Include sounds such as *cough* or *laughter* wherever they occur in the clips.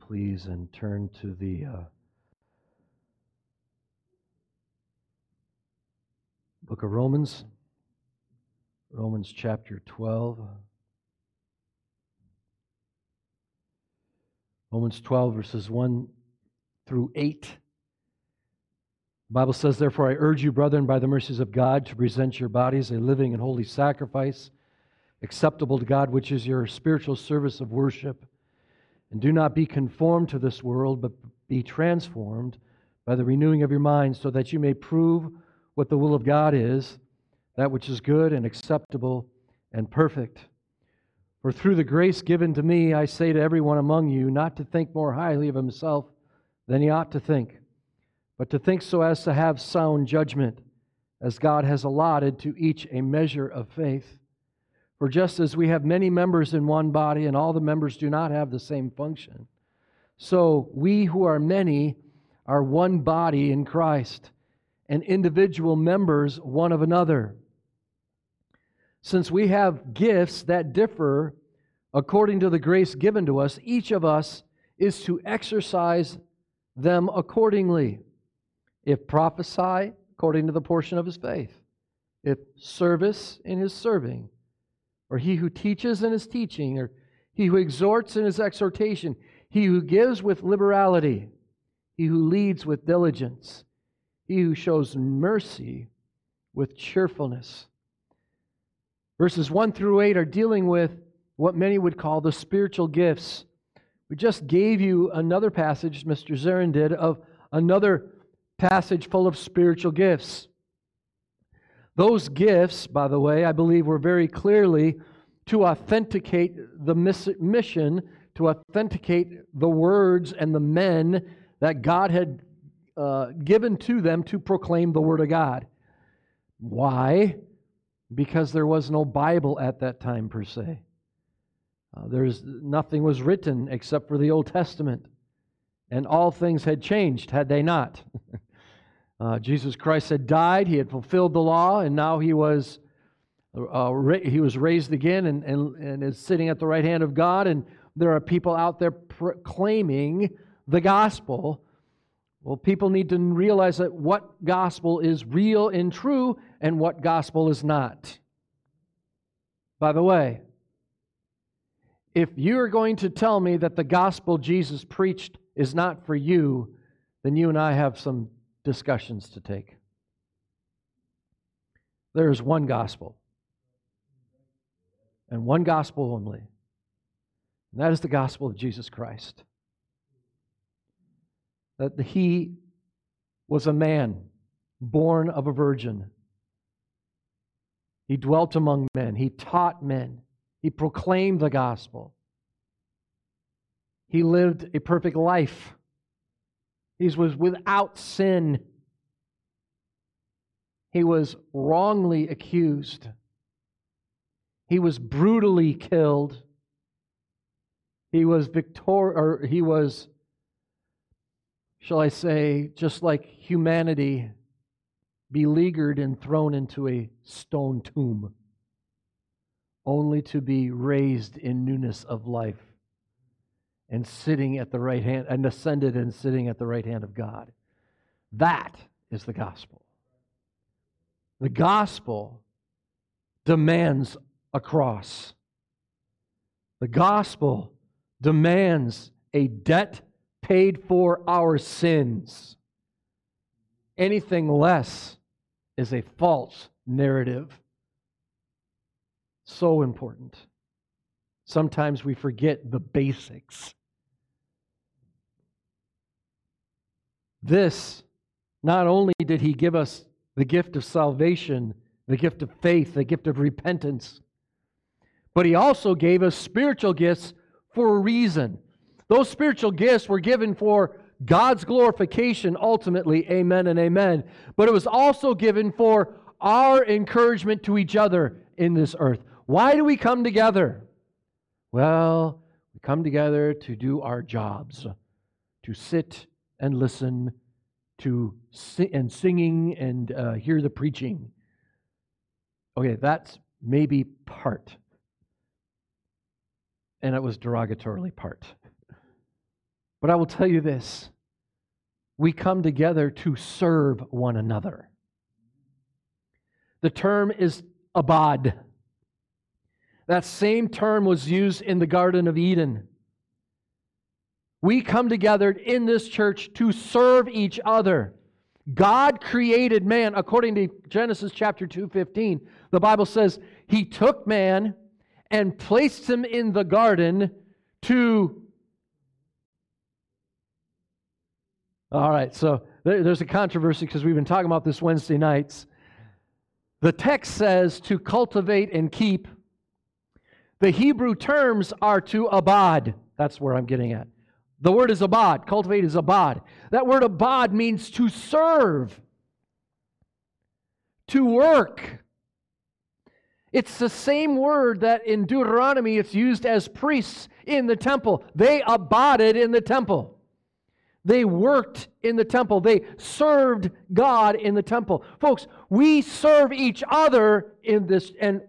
please, and turn to the uh, book of Romans, Romans chapter 12. Romans 12, verses 1 through 8. The Bible says, Therefore, I urge you, brethren, by the mercies of God, to present your bodies a living and holy sacrifice, acceptable to God, which is your spiritual service of worship. And do not be conformed to this world, but be transformed by the renewing of your mind, so that you may prove what the will of God is, that which is good and acceptable and perfect. For through the grace given to me, I say to everyone among you not to think more highly of himself than he ought to think, but to think so as to have sound judgment, as God has allotted to each a measure of faith. For just as we have many members in one body, and all the members do not have the same function, so we who are many are one body in Christ, and individual members one of another. Since we have gifts that differ according to the grace given to us, each of us is to exercise them accordingly. If prophesy, according to the portion of his faith. If service, in his serving. Or he who teaches in his teaching. Or he who exhorts in his exhortation. He who gives with liberality. He who leads with diligence. He who shows mercy with cheerfulness. Verses 1 through 8 are dealing with what many would call the spiritual gifts. We just gave you another passage, Mr. Zarin did, of another passage full of spiritual gifts. Those gifts, by the way, I believe were very clearly to authenticate the mission, to authenticate the words and the men that God had uh, given to them to proclaim the Word of God. Why? because there was no Bible at that time per se. Uh, there's nothing was written except for the Old Testament, and all things had changed had they not. *laughs* uh, Jesus Christ had died; he had fulfilled the law, and now he was uh, ra- he was raised again and, and, and is sitting at the right hand of God. And there are people out there proclaiming the gospel. Well, people need to realize that what gospel is real and true and what gospel is not. By the way, if you're going to tell me that the gospel Jesus preached is not for you, then you and I have some discussions to take. There is one gospel, and one gospel only, and that is the gospel of Jesus Christ. That he was a man born of a virgin he dwelt among men. He taught men. He proclaimed the gospel. He lived a perfect life. He was without sin. He was wrongly accused. He was brutally killed. He was victor or he was shall I say just like humanity beleaguered and thrown into a stone tomb, only to be raised in newness of life and sitting at the right hand, and ascended and sitting at the right hand of God. That is the gospel. The gospel demands a cross. The gospel demands a debt paid for our sins. Anything less is a false narrative. So important. Sometimes we forget the basics. This, not only did he give us the gift of salvation, the gift of faith, the gift of repentance, but he also gave us spiritual gifts for a reason. Those spiritual gifts were given for God's glorification ultimately, amen and amen. But it was also given for our encouragement to each other in this earth. Why do we come together? Well, we come together to do our jobs, to sit and listen, to sing and singing and uh, hear the preaching. Okay, that's maybe part. And it was derogatorily part. But I will tell you this we come together to serve one another. The term is abad. That same term was used in the Garden of Eden. We come together in this church to serve each other. God created man according to Genesis chapter 2:15. The Bible says he took man and placed him in the garden to All right, so there's a controversy because we've been talking about this Wednesday nights. The text says to cultivate and keep. The Hebrew terms are to abad. That's where I'm getting at. The word is abad. Cultivate is abad. That word abad means to serve, to work. It's the same word that in Deuteronomy it's used as priests in the temple. They abided in the temple. They worked in the temple. They served God in the temple. Folks, we serve each other in this, and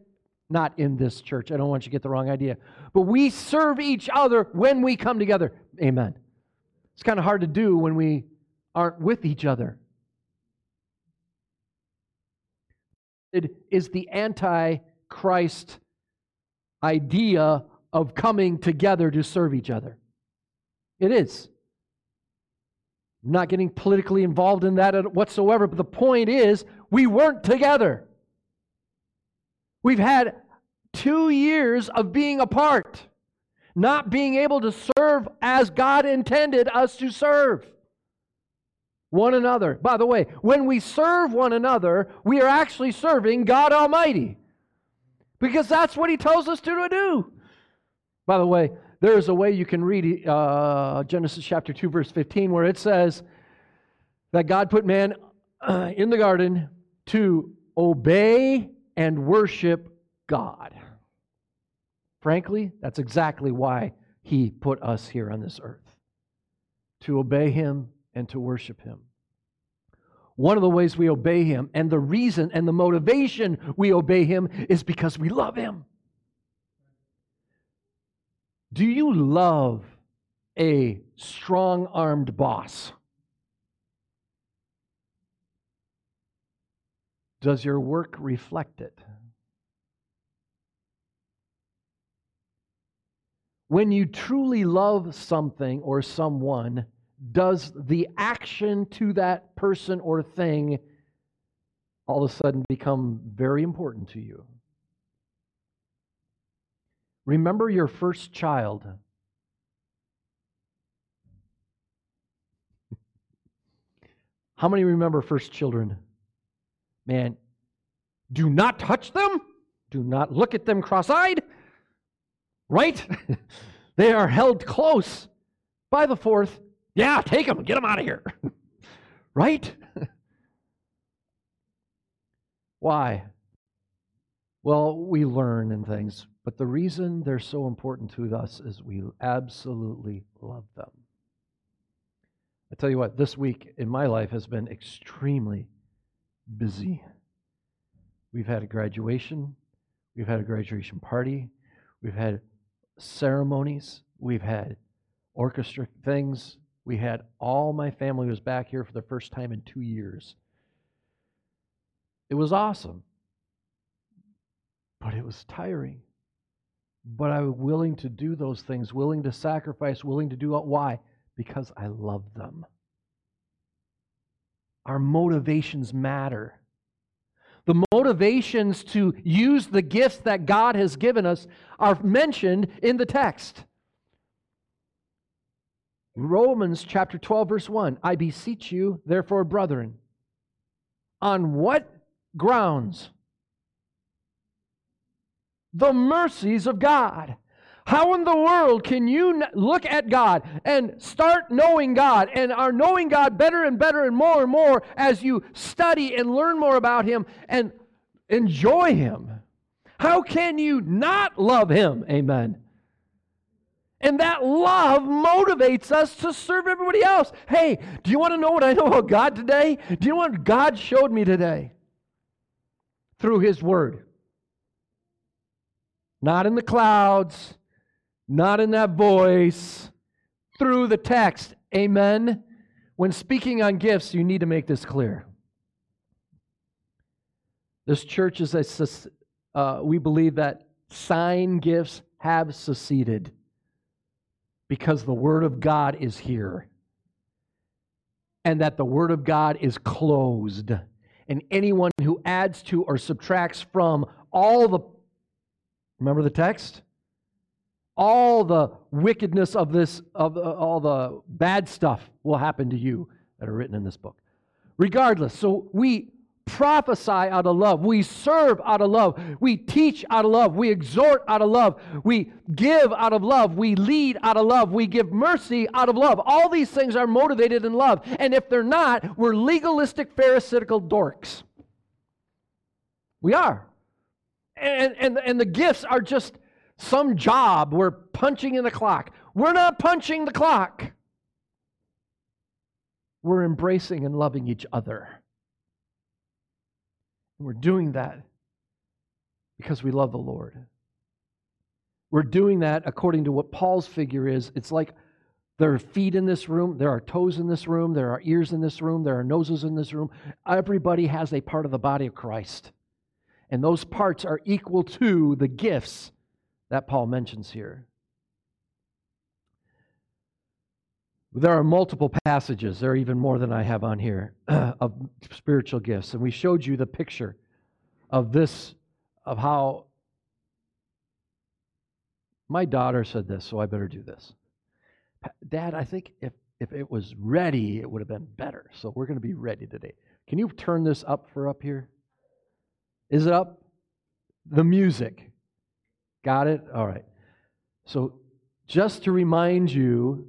not in this church. I don't want you to get the wrong idea. But we serve each other when we come together. Amen. It's kind of hard to do when we aren't with each other. It is the anti Christ idea of coming together to serve each other. It is. I'm not getting politically involved in that whatsoever, but the point is, we weren't together. We've had two years of being apart, not being able to serve as God intended us to serve one another. By the way, when we serve one another, we are actually serving God Almighty because that's what He tells us to do. By the way, there is a way you can read uh, Genesis chapter 2, verse 15, where it says that God put man uh, in the garden to obey and worship God. Frankly, that's exactly why He put us here on this earth to obey Him and to worship Him. One of the ways we obey Him, and the reason and the motivation we obey Him, is because we love Him. Do you love a strong armed boss? Does your work reflect it? When you truly love something or someone, does the action to that person or thing all of a sudden become very important to you? Remember your first child. *laughs* How many remember first children? Man, do not touch them. Do not look at them cross eyed. Right? *laughs* they are held close by the fourth. Yeah, take them, get them out of here. *laughs* right? *laughs* Why? Well, we learn and things. But the reason they're so important to us is we absolutely love them. I tell you what, this week in my life has been extremely busy. We've had a graduation, we've had a graduation party, we've had ceremonies, we've had orchestra things, we had all my family was back here for the first time in two years. It was awesome, but it was tiring but I was willing to do those things, willing to sacrifice, willing to do it. Why? Because I love them. Our motivations matter. The motivations to use the gifts that God has given us are mentioned in the text. Romans chapter 12, verse 1 I beseech you, therefore, brethren, on what grounds? the mercies of God. How in the world can you look at God and start knowing God and are knowing God better and better and more and more as you study and learn more about Him and enjoy Him? How can you not love Him? Amen. And that love motivates us to serve everybody else. Hey, do you want to know what I know about God today? Do you know what God showed me today? Through His Word. Not in the clouds, not in that voice, through the text. Amen. When speaking on gifts, you need to make this clear. This church is a, uh, we believe that sign gifts have seceded because the Word of God is here and that the Word of God is closed. And anyone who adds to or subtracts from all the, remember the text? All the wickedness of this, of uh, all the bad stuff will happen to you that are written in this book. Regardless, so we prophesy out of love. We serve out of love. We teach out of love. We exhort out of love. We give out of love. We lead out of love. We give mercy out of love. All these things are motivated in love. And if they're not, we're legalistic, pharisaical dorks. We are. And, and, and the gifts are just some job. We're punching in the clock. We're not punching the clock. We're embracing and loving each other. We're doing that because we love the Lord. We're doing that according to what Paul's figure is. It's like there are feet in this room, there are toes in this room, there are ears in this room, there are noses in this room. Everybody has a part of the body of Christ. And those parts are equal to the gifts that Paul mentions here. There are multiple passages, there are even more than I have on here, *clears throat* of spiritual gifts. And we showed you the picture of this, of how my daughter said this, so I better do this. Dad, I think if, if it was ready, it would have been better. So we're going to be ready today. Can you turn this up for up here? Is it up? The music. Got it? All right. So just to remind you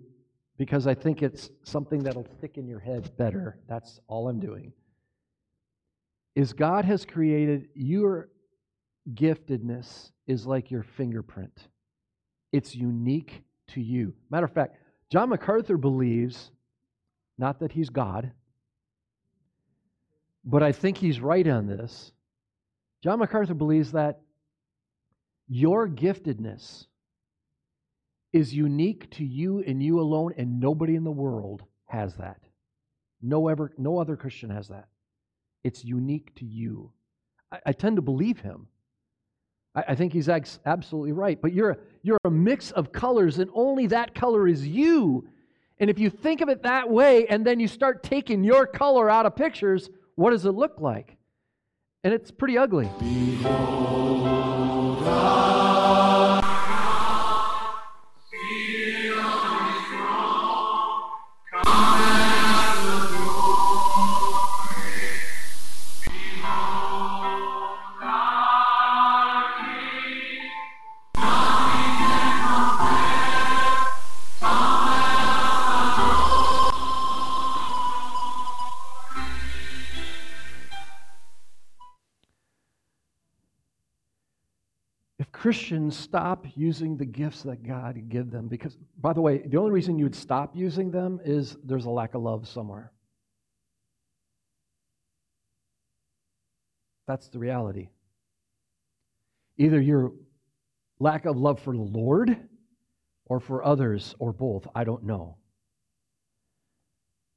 because I think it's something that'll stick in your head better. That's all I'm doing. Is God has created your giftedness is like your fingerprint. It's unique to you. Matter of fact, John MacArthur believes, not that he's God, but I think he's right on this. John MacArthur believes that your giftedness is unique to you and you alone, and nobody in the world has that. No, ever, no other Christian has that. It's unique to you. I, I tend to believe him. I, I think he's ex- absolutely right. But you're, you're a mix of colors, and only that color is you. And if you think of it that way, and then you start taking your color out of pictures, what does it look like? And it's pretty ugly. Behold, Love. Christians stop using the gifts that God give them because, by the way, the only reason you would stop using them is there's a lack of love somewhere. That's the reality. Either your lack of love for the Lord or for others or both, I don't know.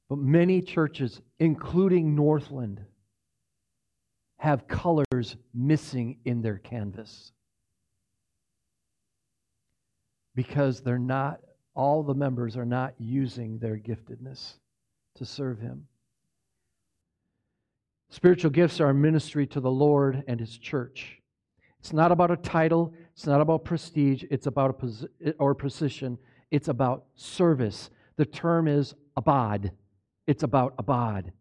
But many churches, including Northland, have colors missing in their canvas because they're not, all the members are not using their giftedness to serve Him. Spiritual gifts are a ministry to the Lord and His church. It's not about a title, it's not about prestige, it's about a or position, it's about service. The term is abad. It's about abad.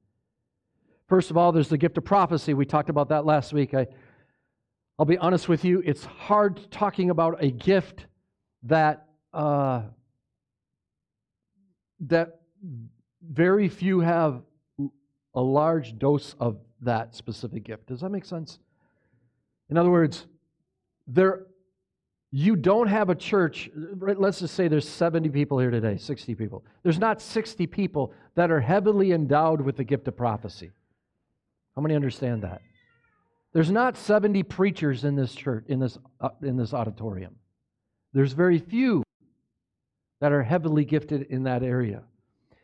First of all, there's the gift of prophecy. We talked about that last week. I, I'll be honest with you, it's hard talking about a gift that uh, that very few have a large dose of that specific gift. Does that make sense? In other words, there you don't have a church, let's just say there's 70 people here today, 60 people. There's not 60 people that are heavily endowed with the gift of prophecy. How many understand that? There's not 70 preachers in this church, in this, uh, in this auditorium. There's very few. that are heavily gifted in that area.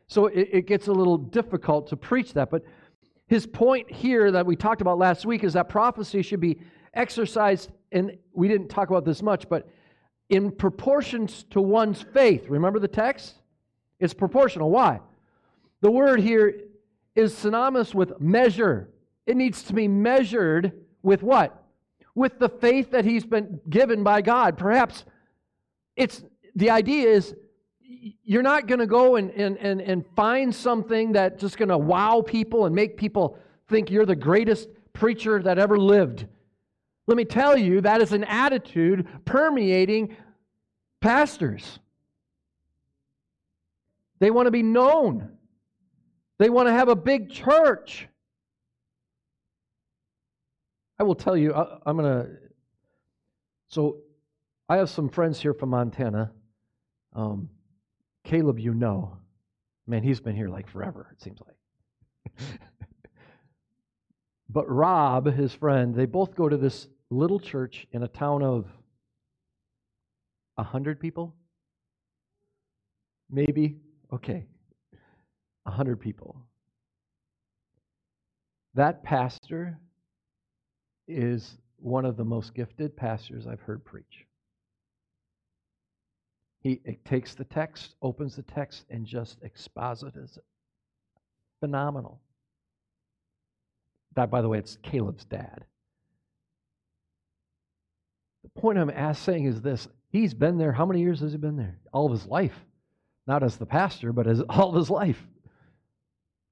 So it, it gets a little difficult to preach that. But his point here that we talked about last week is that prophecy should be exercised, and we didn't talk about this much, but in proportions to one's faith. Remember the text? It's proportional. Why? The word here is synonymous with measure. It needs to be measured with what? With the faith that he's been given by God. Perhaps it's the idea is you're not going to go and, and, and, and find something that's just going to wow people and make people think you're the greatest preacher that ever lived. Let me tell you, that is an attitude permeating pastors. They want to be known, they want to have a big church. I will tell you, I, am going to. So, I have some friends here from Montana. Um, Caleb, you know. Man, he's been here like forever, it seems like. *laughs* but Rob, his friend, they both go to this little church in a town of a hundred people? Maybe? Okay. A hundred people. That pastor is one of the most gifted pastors I've heard preach. He takes the text, opens the text, and just exposits it. Phenomenal. That, by the way, it's Caleb's dad. The point I'm saying is this he's been there. How many years has he been there? All of his life. Not as the pastor, but as *laughs* all of his life.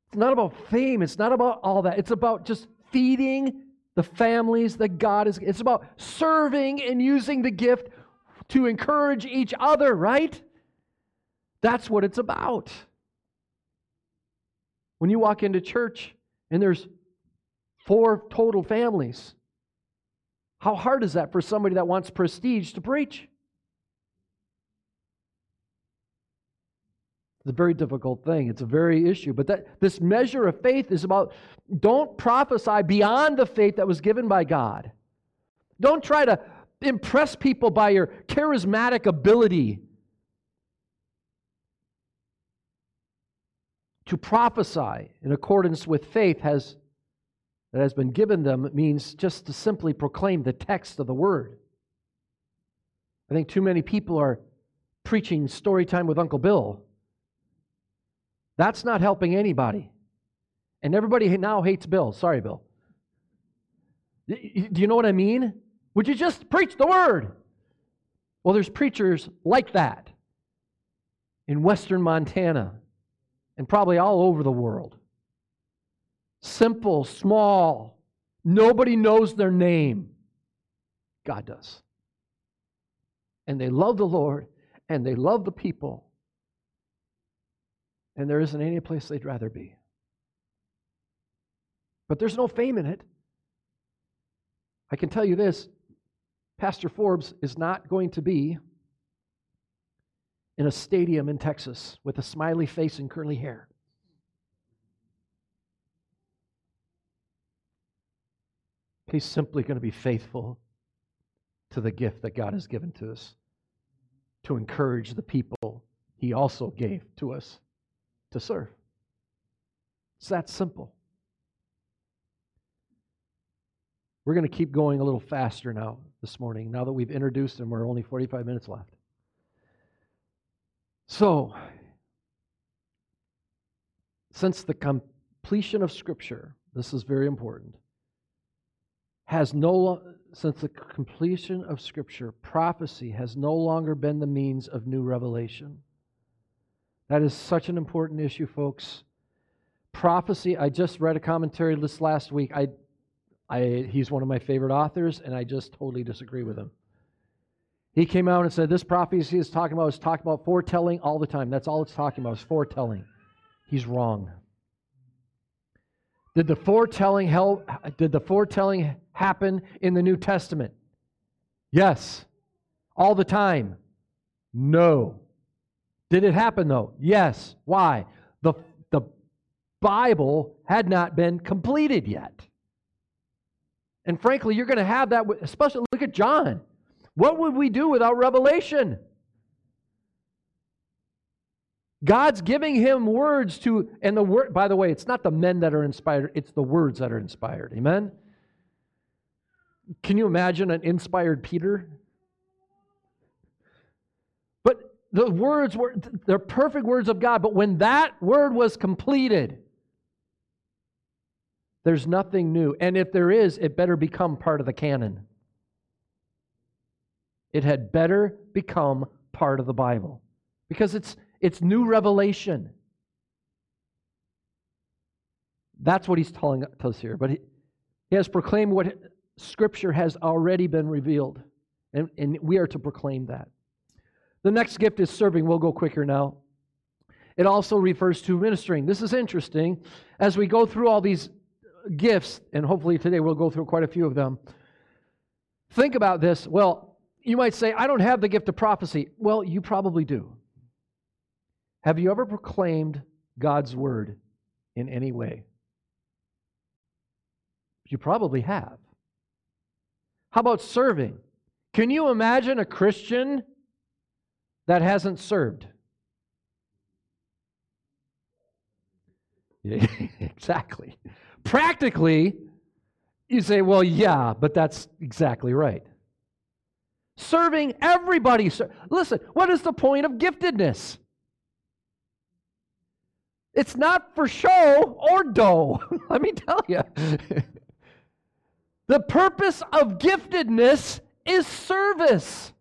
It's not about fame. It's not about all that. It's about just feeding the families that God is. It's about serving and using the gift to encourage each other, right? That's what it's about. When you walk into church and there's four total families, how hard is that for somebody that wants prestige to preach? It's a very difficult thing. It's a very issue. But that this measure of faith is about don't prophesy beyond the faith that was given by God. Don't try to impress people by your charismatic ability to prophesy in accordance with faith has that has been given them means just to simply proclaim the text of the word. I think too many people are preaching story time with Uncle Bill. That's not helping anybody. And everybody now hates Bill. Sorry, Bill. Do you know what I mean? Would you just preach the word? Well, there's preachers like that in western Montana and probably all over the world. Simple, small, nobody knows their name. God does. And they love the Lord and they love the people. And there isn't any place they'd rather be. But there's no fame in it. I can tell you this Pastor Forbes is not going to be in a stadium in Texas with a smiley face and curly hair. He's simply going to be faithful to the gift that God has given to us to encourage the people He also gave to us to serve. It's that simple. We're going to keep going a little faster now this morning, now that we've introduced and we're only 45 minutes left. So, since the completion of Scripture, this is very important, has no since the completion of Scripture, prophecy has no longer been the means of new revelation. That is such an important issue, folks. Prophecy, I just read a commentary this last week. I I, he's one of my favorite authors, and I just totally disagree with him. He came out and said this prophecy is talking about is talking about foretelling all the time. That's all it's talking about is foretelling. He's wrong. Did the foretelling help, did the foretelling happen in the New Testament? Yes. All the time? No. Did it happen though? Yes. Why? The, the Bible had not been completed yet. And frankly, you're going to have that, especially look at John. What would we do without revelation? God's giving him words to, and the word, by the way, it's not the men that are inspired, it's the words that are inspired. Amen? Can you imagine an inspired Peter? But the words were, they're perfect words of God, but when that word was completed, there's nothing new. And if there is, it better become part of the canon. It had better become part of the Bible because it's, it's new revelation. That's what he's telling us here. But he, he has proclaimed what Scripture has already been revealed, and, and we are to proclaim that. The next gift is serving. We'll go quicker now. It also refers to ministering. This is interesting. As we go through all these gifts, and hopefully today we'll go through quite a few of them, think about this. Well, you might say, I don't have the gift of prophecy. Well, you probably do. Have you ever proclaimed God's word in any way? You probably have. How about serving? Can you imagine a Christian that hasn't served? *laughs* exactly. Practically, you say, well, yeah, but that's exactly right. Serving everybody. Listen, what is the point of giftedness? It's not for show or dough. *laughs* Let me tell you. *laughs* the purpose of giftedness is service.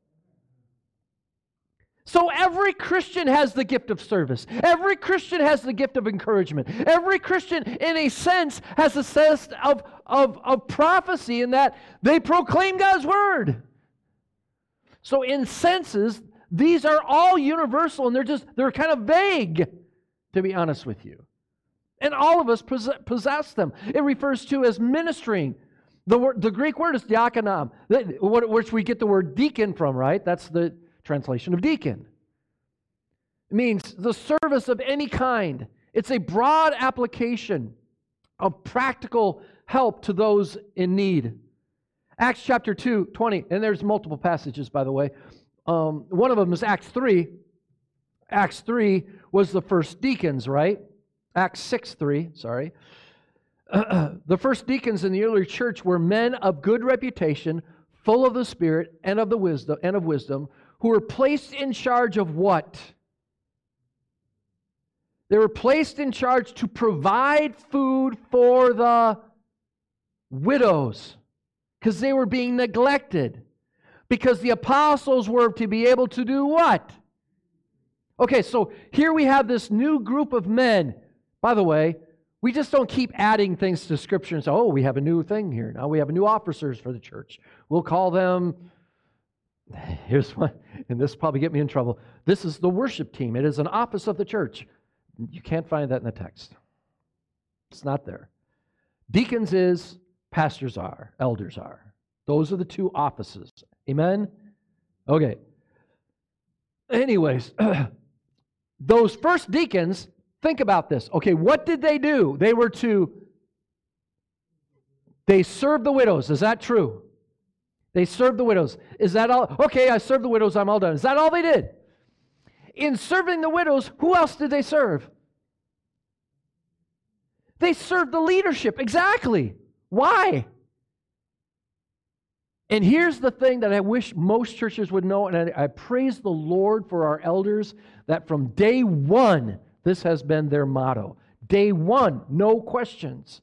So every Christian has the gift of service. Every Christian has the gift of encouragement. Every Christian, in a sense, has a sense of, of, of prophecy in that they proclaim God's word. So, in senses, these are all universal and they're just, they're kind of vague, to be honest with you. And all of us possess them. It refers to as ministering. The, word, the Greek word is diakonom, which we get the word deacon from, right? That's the translation of deacon. It means the service of any kind. It's a broad application of practical help to those in need. Acts chapter 2, 20, and there's multiple passages, by the way. Um, one of them is Acts 3. Acts 3 was the first deacons, right? Acts 6, 3, sorry. *clears throat* the first deacons in the early church were men of good reputation, full of the Spirit and of the wisdom and of wisdom, who were placed in charge of what? They were placed in charge to provide food for the widows because they were being neglected. Because the apostles were to be able to do what? Okay, so here we have this new group of men. By the way, we just don't keep adding things to Scripture and say, oh, we have a new thing here. Now we have new officers for the church. We'll call them *laughs* Here's one, and this probably get me in trouble. This is the worship team. It is an office of the church. You can't find that in the text. It's not there. Deacons is, pastors are, elders are. Those are the two offices. Amen? Okay. Anyways, *clears throat* those first deacons, think about this. Okay, what did they do? They were to, they served the widows. Is that true? They served the widows. Is that all? Okay, I served the widows. I'm all done. Is that all they did? In serving the widows, who else did they serve? They served the leadership. Exactly. Why? And here's the thing that I wish most churches would know, and I, I, praise the Lord for our elders that from day one, this has been their motto. Day one, no questions.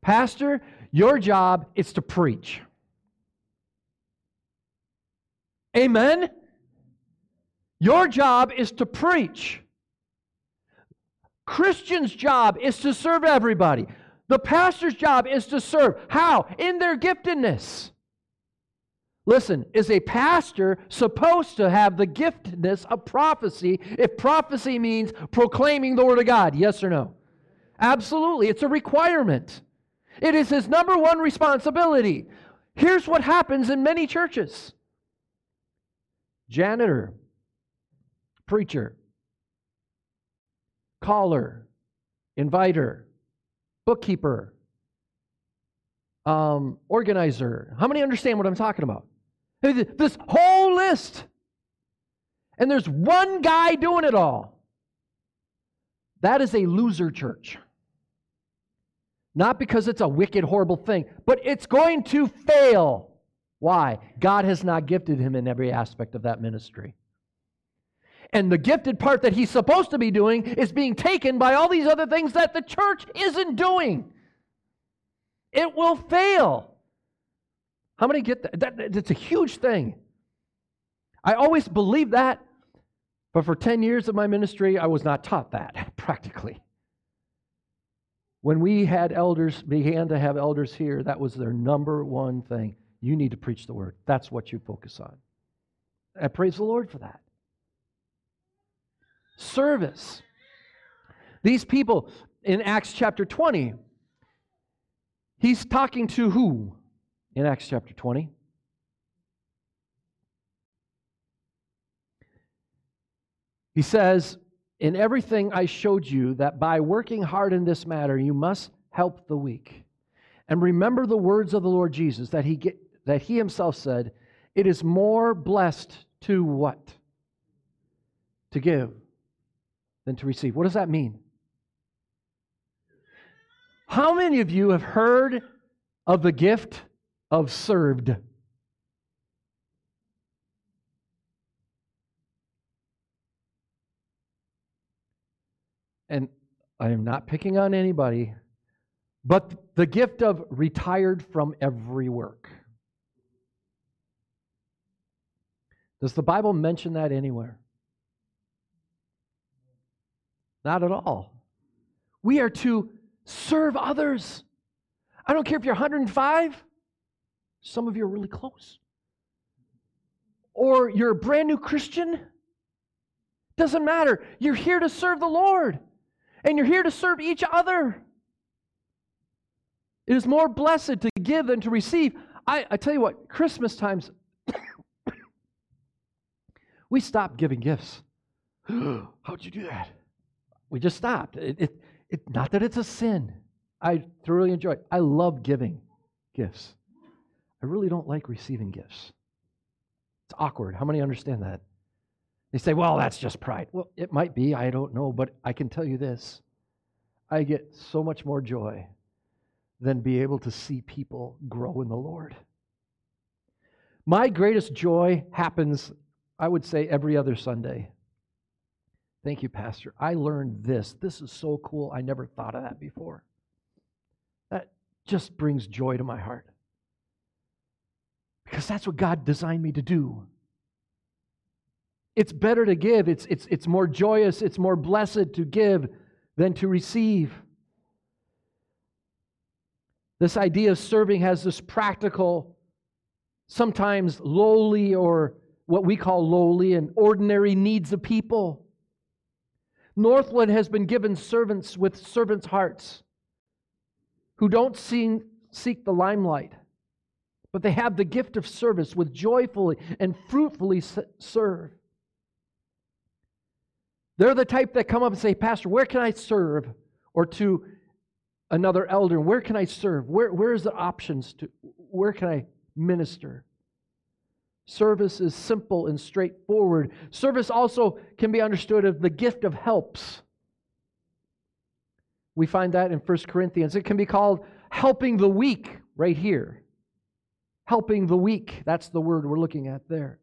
Pastor, your job is to preach. Amen? Your job is to preach. Christian's job is to serve everybody. The pastor's job is to serve. How? In their giftedness. Listen, is a pastor supposed to have the giftedness of prophecy if prophecy means proclaiming the Word of God? Yes or no? Absolutely. It's a requirement. It is his number one responsibility. Here's what happens in many churches janitor, preacher, caller, inviter, bookkeeper, um, organizer. How many understand what I'm talking about? This whole list. And there's one guy doing it all. that is a loser church. Not because it's a wicked, horrible thing, but it's going to fail. Why? God has not gifted him in every aspect of that ministry. And the gifted part that he's supposed to be doing is being taken by all these other things that the church isn't doing. It will fail. How many get that? that it's a huge thing. I always believed that, but for 10 years of my ministry, I was not taught that *laughs* practically. When we had elders, began to have elders here, that was their number one thing. You need to preach the word. That's what you focus on. I praise the Lord for that. Service. These people in Acts chapter 20, he's talking to who in Acts chapter 20? He says, In everything I showed you that by working hard in this matter, you must help the weak. And remember the words of the Lord Jesus that he, that he himself said, It is more blessed to what? To give than to receive. What does that mean? How many of you have heard of the gift of served? And I am not picking on anybody, but the gift of retired from every work. Does the Bible mention that anywhere? Not at all. We are to serve others. I don't care if you're 105, some of you are really close, or you're a brand new Christian. Doesn't matter. You're here to serve the Lord, and you're here to serve each other. It is more blessed to give than to receive. I, I tell you what, Christmas times, we stopped giving gifts. *gasps* How'd you do that? We just stopped. It, it, it, not that it's a sin. I thoroughly enjoy it. I love giving gifts. I really don't like receiving gifts. It's awkward. How many understand that? They say, well, that's just pride. Well, it might be. I don't know. But I can tell you this I get so much more joy than be able to see people grow in the Lord. My greatest joy happens, I would say, every other Sunday. Thank you, Pastor. I learned this. This is so cool. I never thought of that before. That just brings joy to my heart. Because that's what God designed me to do. It's better to give, it's, it's, it's more joyous, it's more blessed to give than to receive. This idea of serving has this practical, sometimes lowly or what we call lowly and ordinary needs of people. Northland has been given servants with servants' hearts who don't seek, seek the limelight, but they have the gift of service with joyfully and fruitfully serve. They're the type that come up and say, Pastor, where can I serve? Or to another elder, where can I serve? Where, where's the options to where can I minister? Service is simple and straightforward. Service also can be understood as the gift of helps. We find that in 1 Corinthians. It can be called helping the weak right here. Helping the weak. That's the word we're looking at there.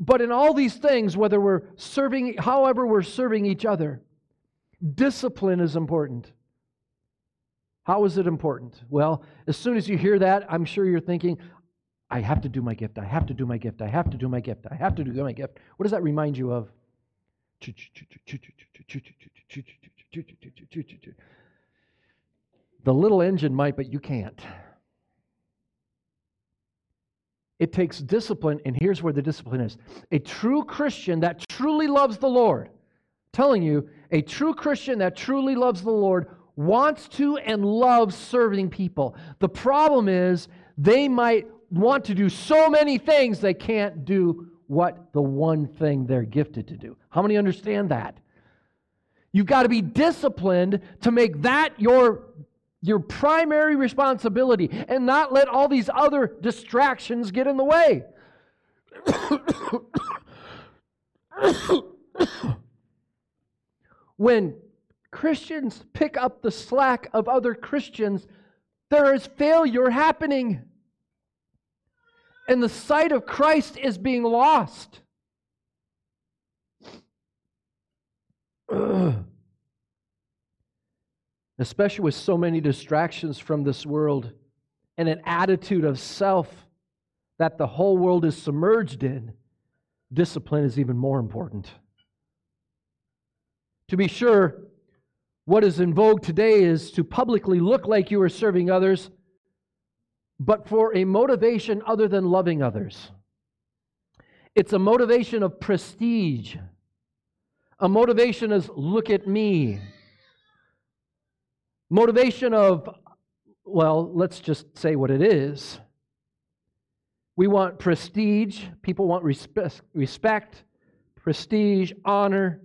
But in all these things, whether we're serving, however, we're serving each other, discipline is important. How is it important? Well, as soon as you hear that, I'm sure you're thinking, I have to do my gift. I have to do my gift. I have to do my gift. I have to do my gift. What does that remind you of? The little engine might, but you can't. It takes discipline, and here's where the discipline is. A true Christian that truly loves the Lord, telling you, a true Christian that truly loves the Lord wants to and loves serving people. The problem is they might want to do so many things they can't do what the one thing they're gifted to do. How many understand that? You've got to be disciplined to make that your, your primary responsibility and not let all these other distractions get in the way. *coughs* when Christians pick up the slack of other Christians, there is failure happening. And the sight of Christ is being lost. *clears throat* Especially with so many distractions from this world and an attitude of self that the whole world is submerged in, discipline is even more important. To be sure, what is in vogue today is to publicly look like you are serving others, but for a motivation other than loving others. It's a motivation of prestige. A motivation is look at me. Motivation of, well, let's just say what it is. We want prestige. People want respect, respect prestige, honor.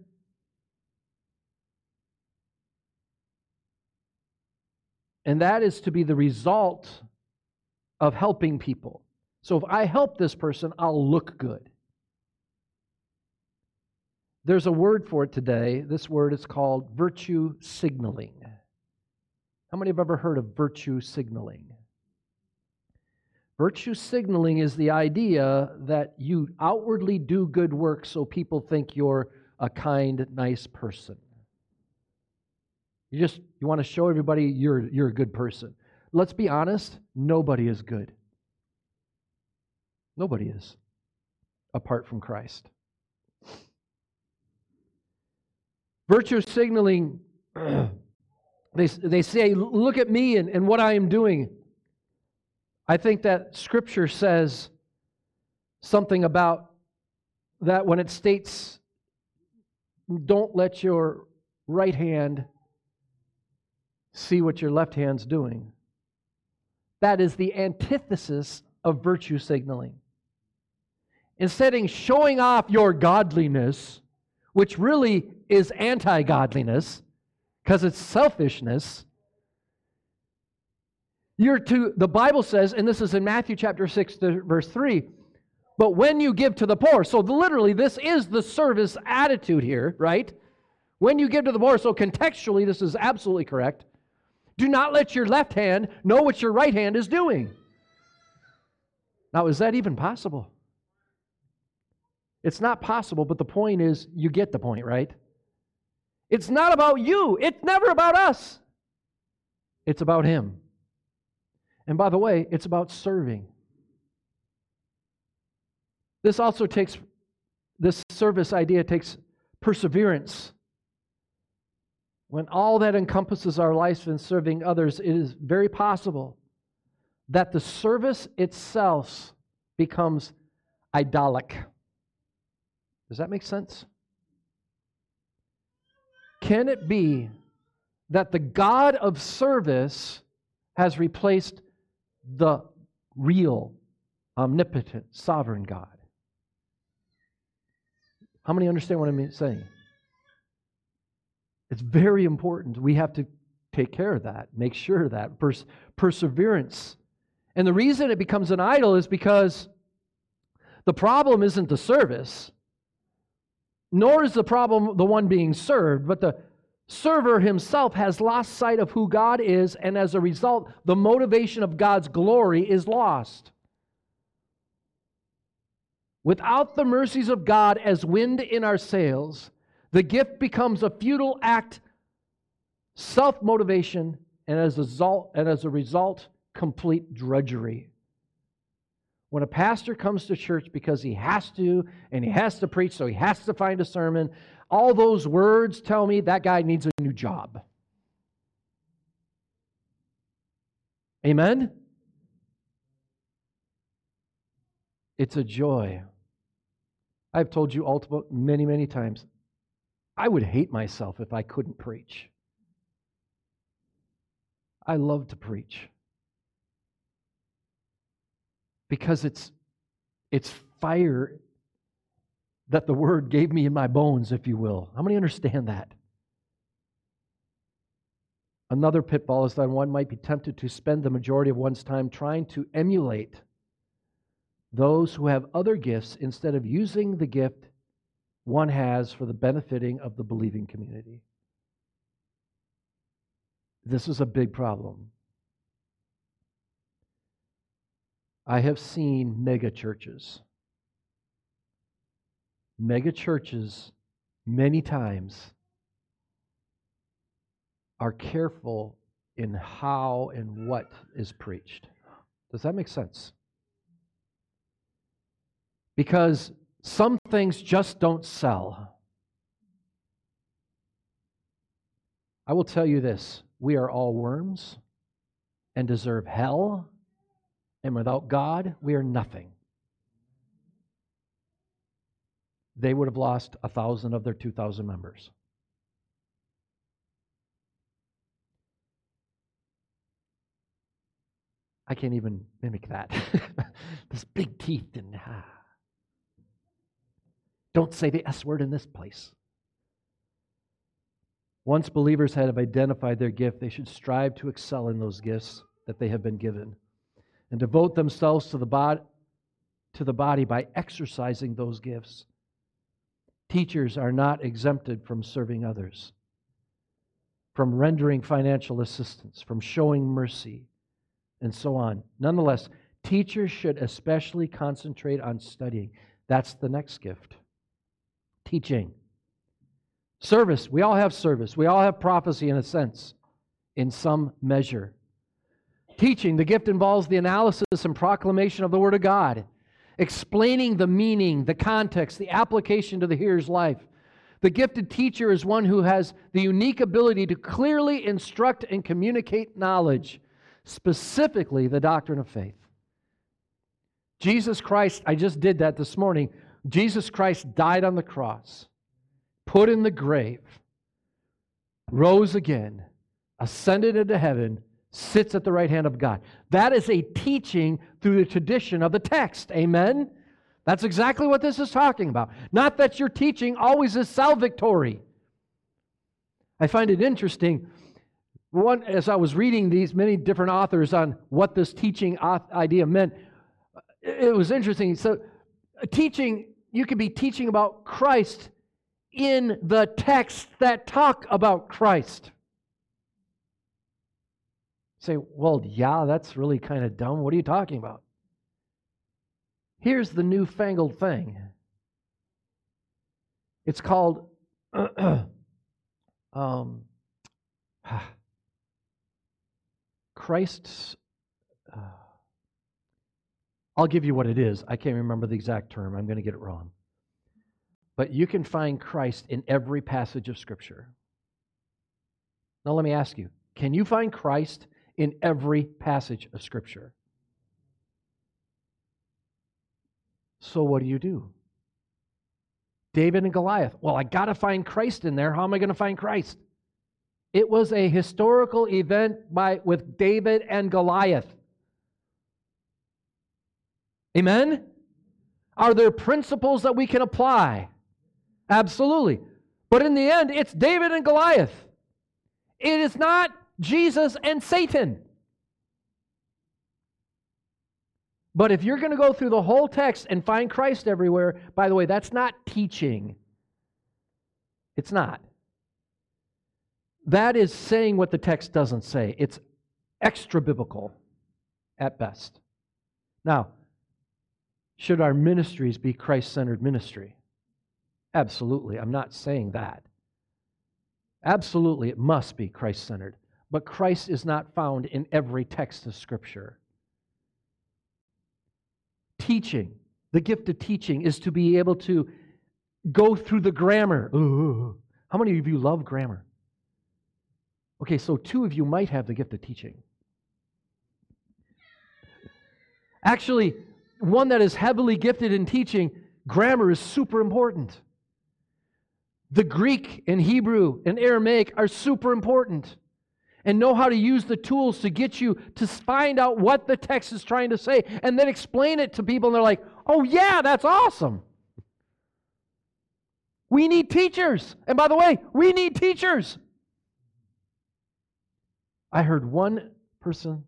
And that is to be the result of helping people. So if I help this person, I'll look good. There's a word for it today. This word is called virtue signaling. How many have ever heard of virtue signaling? Virtue signaling is the idea that you outwardly do good work so people think you're a kind, nice person. You just you want to show everybody you're you're a good person. Let's be honest, nobody is good. Nobody is apart from Christ. Virtue signaling, *clears throat* they, they say, look at me and, and what I am doing. I think that Scripture says something about that when it states, don't let your right hand see what your left hand's doing. That is the antithesis of virtue signaling. Instead of showing off your godliness, which really is anti godliness, because it's selfishness, you're to, the Bible says, and this is in Matthew chapter 6, verse 3, but when you give to the poor, so literally this is the service attitude here, right? When you give to the poor, so contextually this is absolutely correct. Do not let your left hand know what your right hand is doing. Now, is that even possible? It's not possible, but the point is, you get the point, right? It's not about you, it's never about us. It's about Him. And by the way, it's about serving. This also takes, this service idea takes perseverance. When all that encompasses our life in serving others, it is very possible that the service itself becomes idolic. Does that make sense? Can it be that the God of service has replaced the real, omnipotent, sovereign God? How many understand what I'm saying? It's very important. We have to take care of that, make sure that. Pers- perseverance. And the reason it becomes an idol is because the problem isn't the service, nor is the problem the one being served, but the server himself has lost sight of who God is, and as a result, the motivation of God's glory is lost. Without the mercies of God as wind in our sails, the gift becomes a futile act, self motivation, and as, a result, and as a result, complete drudgery. When a pastor comes to church because he has to and he has to preach, so he has to find a sermon, all those words tell me that guy needs a new job. Amen? It's a joy. I've told you all many, many times. I would hate myself if I couldn't preach. I love to preach. Because it's it's fire that the word gave me in my bones if you will. How many understand that? Another pitfall is that one might be tempted to spend the majority of one's time trying to emulate those who have other gifts instead of using the gift one has for the benefiting of the believing community. This is a big problem. I have seen mega churches. Mega churches, many times, are careful in how and what is preached. Does that make sense? Because some things just don't sell. I will tell you this we are all worms and deserve hell, and without God, we are nothing. They would have lost a thousand of their 2,000 members. I can't even mimic that. *laughs* this big teeth and ah. Don't say the S word in this place. Once believers have identified their gift, they should strive to excel in those gifts that they have been given and devote themselves to the, bod- to the body by exercising those gifts. Teachers are not exempted from serving others, from rendering financial assistance, from showing mercy, and so on. Nonetheless, teachers should especially concentrate on studying. That's the next gift teaching. Service, we all have service. We all have prophecy in a sense, in some measure. Teaching, the gift involves the analysis and proclamation of the Word of God, explaining the meaning, the context, the application to the hearer's life. The gifted teacher is one who has the unique ability to clearly instruct and communicate knowledge, specifically the doctrine of faith. Jesus Christ, I just did that this morning. Jesus Christ died on the cross put in the grave, rose again, ascended into heaven, sits at the right hand of God. That is a teaching through the tradition of the text. Amen? That's exactly what this is talking about. Not that your teaching always is salvatory. I find it interesting. One, as I was reading these many different authors on what this teaching idea meant, it was interesting. So, teaching, you could be teaching about Christ in the texts that talk about Christ. say, well, yeah, that's really kind of dumb. What are you talking about? Here's the newfangled thing it's called *clears throat* um, *sighs* Christ's. I'll give you what it is. I can't remember the exact term. I'm going to get it wrong. But you can find Christ in every passage of Scripture. Now, let me ask you can you find Christ in every passage of Scripture? So, what do you do? David and Goliath. Well, I got to find Christ in there. How am I going to find Christ? It was a historical event by, with David and Goliath. Amen? Are there principles that we can apply? Absolutely. But in the end, it's David and Goliath. It is not Jesus and Satan. But if you're going to go through the whole text and find Christ everywhere, by the way, that's not teaching. It's not. That is saying what the text doesn't say. It's extra biblical at best. Now, should our ministries be Christ centered ministry? Absolutely. I'm not saying that. Absolutely, it must be Christ centered. But Christ is not found in every text of Scripture. Teaching, the gift of teaching, is to be able to go through the grammar. Ooh. How many of you love grammar? Okay, so two of you might have the gift of teaching. Actually, one that is heavily gifted in teaching, grammar is super important. The Greek and Hebrew and Aramaic are super important. And know how to use the tools to get you to find out what the text is trying to say and then explain it to people, and they're like, oh, yeah, that's awesome. We need teachers. And by the way, we need teachers. I heard one person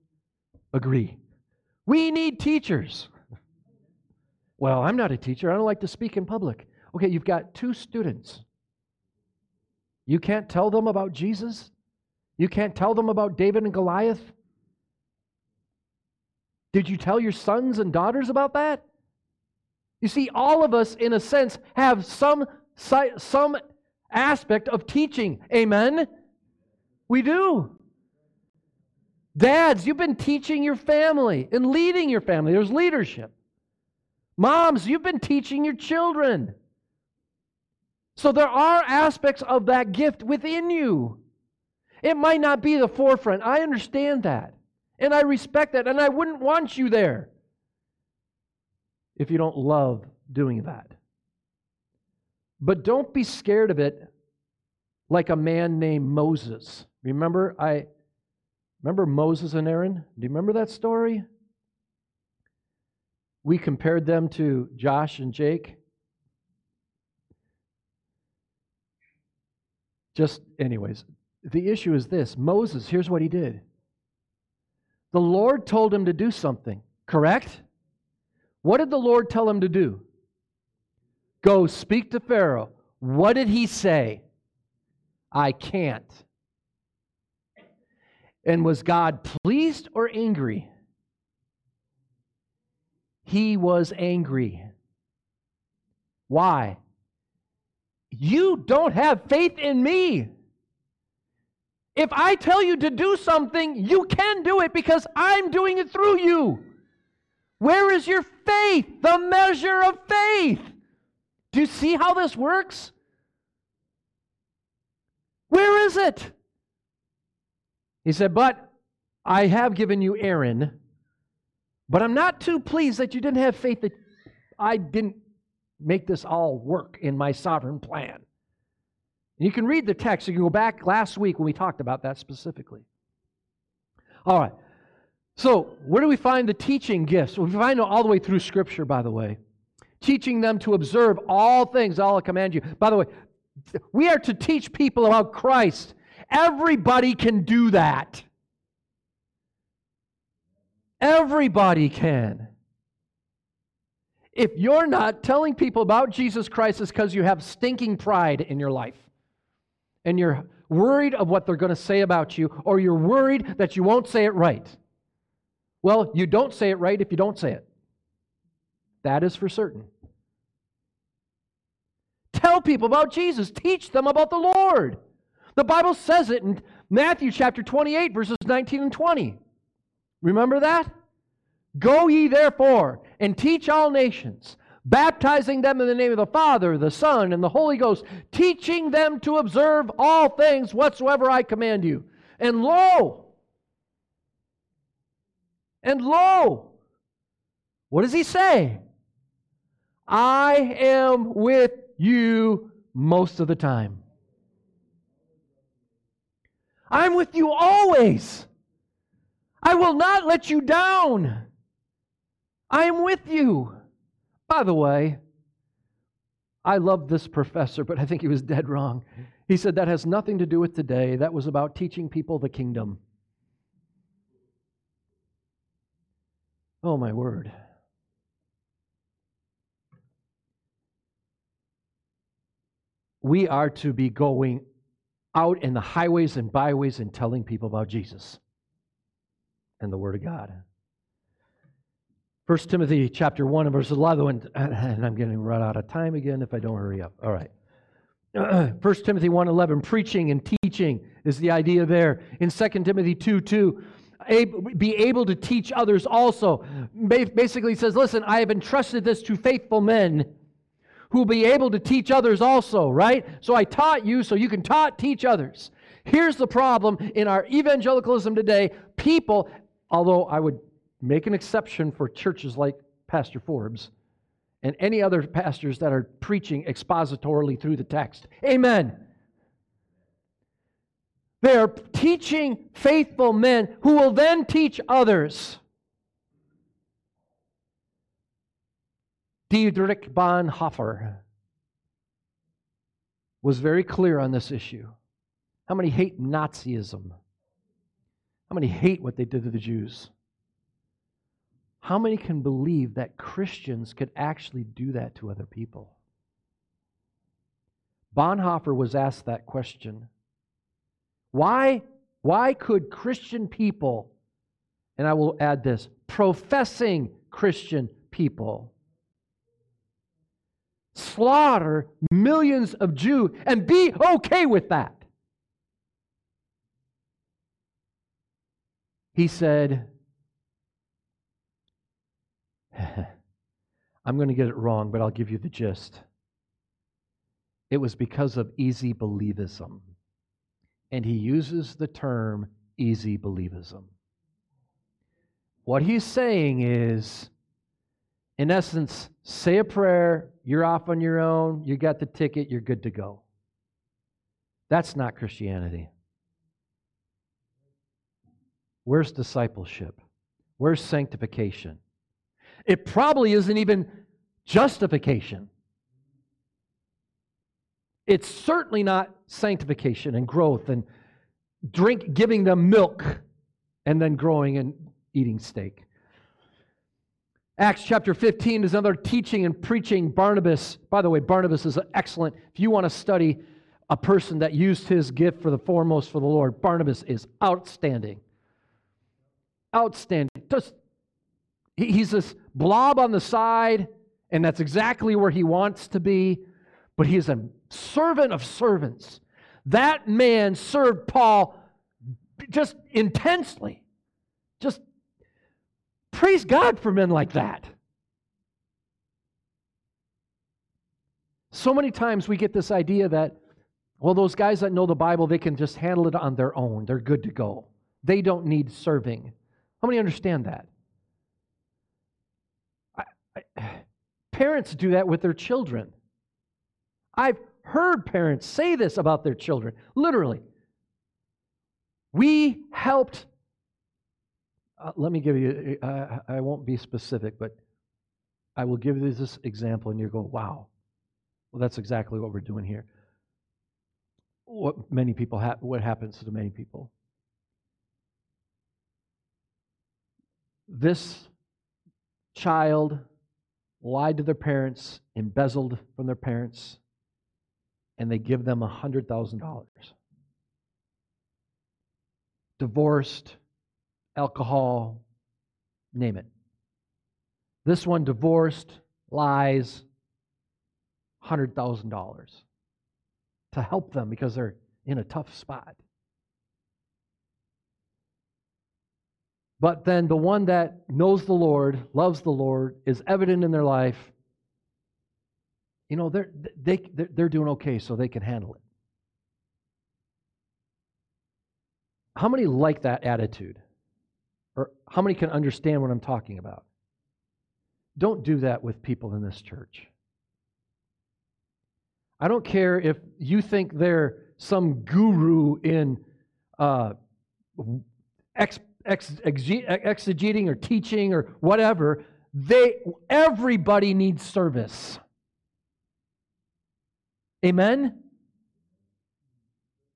agree. We need teachers. Well, I'm not a teacher. I don't like to speak in public. Okay, you've got two students. You can't tell them about Jesus? You can't tell them about David and Goliath? Did you tell your sons and daughters about that? You see, all of us, in a sense, have some, some aspect of teaching. Amen? We do. Dads, you've been teaching your family and leading your family. There's leadership. Moms, you've been teaching your children. So there are aspects of that gift within you. It might not be the forefront. I understand that. And I respect that. And I wouldn't want you there if you don't love doing that. But don't be scared of it like a man named Moses. Remember I remember Moses and Aaron? Do you remember that story? We compared them to Josh and Jake. Just anyways, the issue is this. Moses, here's what he did. The Lord told him to do something, correct? What did the Lord tell him to do? Go speak to Pharaoh. What did he say? I can't. And was God pleased or angry? He was angry. Why? You don't have faith in me. If I tell you to do something, you can do it because I'm doing it through you. Where is your faith? The measure of faith. Do you see how this works? Where is it? He said, But I have given you Aaron, but I'm not too pleased that you didn't have faith that I didn't make this all work in my sovereign plan. you can read the text. You can go back last week when we talked about that specifically. All right. So, where do we find the teaching gifts? We find it all the way through Scripture, by the way. Teaching them to observe all things, all I command you. By the way, we are to teach people about Christ. Everybody can do that. Everybody can. If you're not telling people about Jesus Christ, it's because you have stinking pride in your life. And you're worried of what they're going to say about you, or you're worried that you won't say it right. Well, you don't say it right if you don't say it. That is for certain. Tell people about Jesus, teach them about the Lord. The Bible says it in Matthew chapter 28, verses 19 and 20. Remember that? Go ye therefore and teach all nations, baptizing them in the name of the Father, the Son, and the Holy Ghost, teaching them to observe all things whatsoever I command you. And lo, and lo, what does he say? I am with you most of the time. I'm with you always. I will not let you down. I am with you. By the way, I love this professor, but I think he was dead wrong. He said that has nothing to do with today. That was about teaching people the kingdom. Oh, my word. we are to be going out in the highways and byways and telling people about Jesus and the Word of God. 1 Timothy chapter 1 and verse 11, *clears throat* and I'm getting run out of time again if I don't hurry up. All right. *clears throat* 1 Timothy 1 11, preaching and teaching is the idea there. In 2 Timothy 2 2, be able to teach others also. Basically says, listen, I have entrusted this to faithful men who will be able to teach others also, right? So I taught you so you can taught, teach others. Here's the problem in our evangelicalism today people, although I would make an exception for churches like Pastor Forbes and any other pastors that are preaching expositorily through the text. Amen. They are teaching faithful men who will then teach others. Dietrich Bonhoeffer was very clear on this issue. How many hate Nazism? How many hate what they did to the Jews? How many can believe that Christians could actually do that to other people? Bonhoeffer was asked that question. Why Why could Christian people, and I will add this, professing Christian people, slaughter millions of Jews and be okay with that? He said, *laughs* I'm going to get it wrong, but I'll give you the gist. It was because of easy believism. And he uses the term easy believism. What he's saying is, in essence, say a prayer, you're off on your own, you got the ticket, you're good to go. That's not Christianity. Where's discipleship? Where's sanctification? It probably isn't even justification. It's certainly not sanctification and growth and drink giving them milk and then growing and eating steak. Acts chapter 15 is another teaching and preaching Barnabas. By the way, Barnabas is excellent. If you want to study a person that used his gift for the foremost for the Lord, Barnabas is outstanding. Outstanding. Just he's this blob on the side, and that's exactly where he wants to be, but he is a servant of servants. That man served Paul just intensely. Just praise God for men like that. So many times we get this idea that, well, those guys that know the Bible, they can just handle it on their own. They're good to go. They don't need serving. How many understand that? I, I, *sighs* parents do that with their children. I've heard parents say this about their children, literally. We helped, uh, let me give you, uh, I won't be specific, but I will give you this example, and you go, wow, well, that's exactly what we're doing here. What many people ha- what happens to many people. This child lied to their parents, embezzled from their parents, and they give them $100,000. Divorced, alcohol, name it. This one divorced, lies, $100,000 to help them because they're in a tough spot. But then the one that knows the Lord, loves the Lord, is evident in their life, you know, they're, they, they're doing okay, so they can handle it. How many like that attitude? Or how many can understand what I'm talking about? Don't do that with people in this church. I don't care if you think they're some guru in uh, ex, ex, exegeting or teaching or whatever. They, everybody needs service. Amen?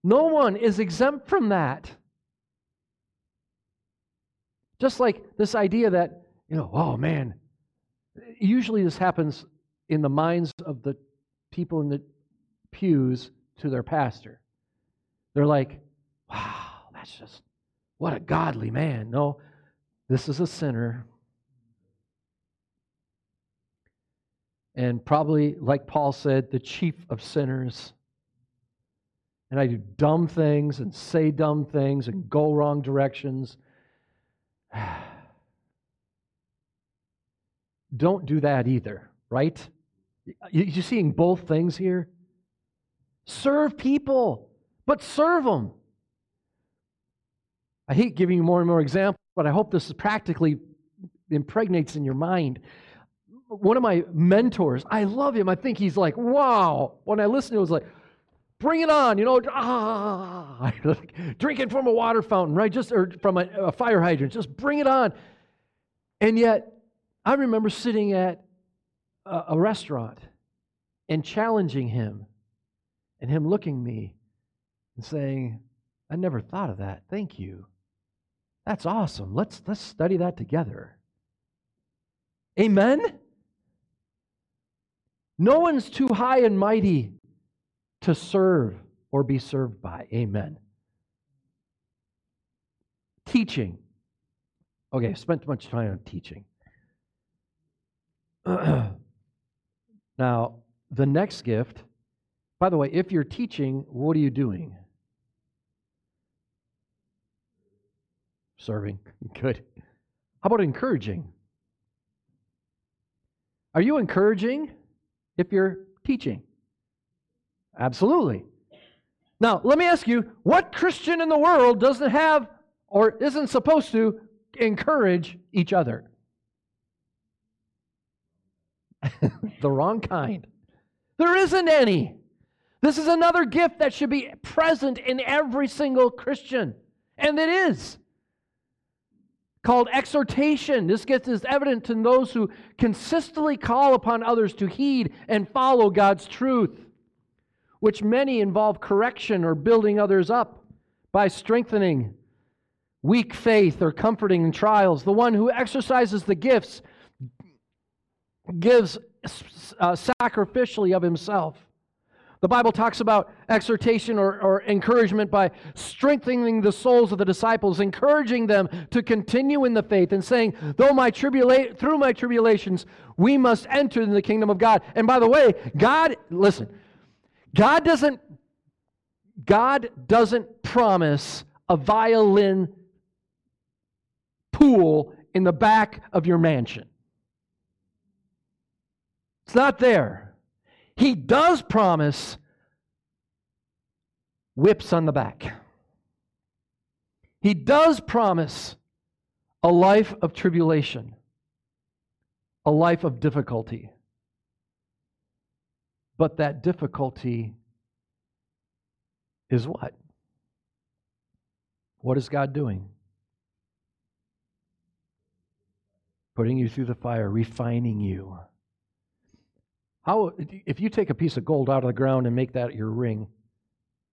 No one is exempt from that. Just like this idea that, you know, oh man, usually this happens in the minds of the people in the pews to their pastor. They're like, wow, that's just, what a godly man. No, this is a sinner. and probably, like Paul said, the chief of sinners. And I do dumb things and say dumb things and go wrong directions. *sighs* Don't do that either, right? You're seeing both things here? Serve people, but serve them. I hate giving you more and more examples, but I hope this practically impregnates in your mind one of my mentors, I love him. I think he's like, wow. When I listened, it was like, bring it on, you know, ah, *laughs* drinking from a water fountain, right? Just or from a, a fire hydrant, just bring it on. And yet, I remember sitting at a, a restaurant and challenging him, and him looking me and saying, "I never thought of that. Thank you. That's awesome. Let's let's study that together." Amen. No one's too high and mighty to serve or be served by. Amen. teaching. Okay, I spent too much time on teaching. *clears throat* now, the next gift, by the way, if you're teaching, what are you doing? Serving. *laughs* Good. How about encouraging? Are you encouraging if you're teaching? Absolutely. Now, let me ask you what Christian in the world doesn't have or isn't supposed to encourage each other? *laughs* the wrong kind. There isn't any. This is another gift that should be present in every single Christian, and it is called exhortation. This gets is evident in those who consistently call upon others to heed and follow God's truth, which many involve correction or building others up by strengthening weak faith or comforting in trials. The one who exercises the gifts gives uh, sacrificially of himself. The Bible talks about exhortation or, or, encouragement by strengthening the souls of the disciples, encouraging them to continue in the faith, and saying, "Though my tribula- through my tribulations, we must enter in the kingdom of God." And by the way, God, listen, God doesn't, God doesn't promise a violin pool in the back of your mansion. It's not there. He does promise whips on the back. He does promise a life of tribulation, a life of difficulty. But that difficulty is what? What is God doing? Putting you through the fire, refining you. How, if you take a piece of gold out of the ground and make that your ring,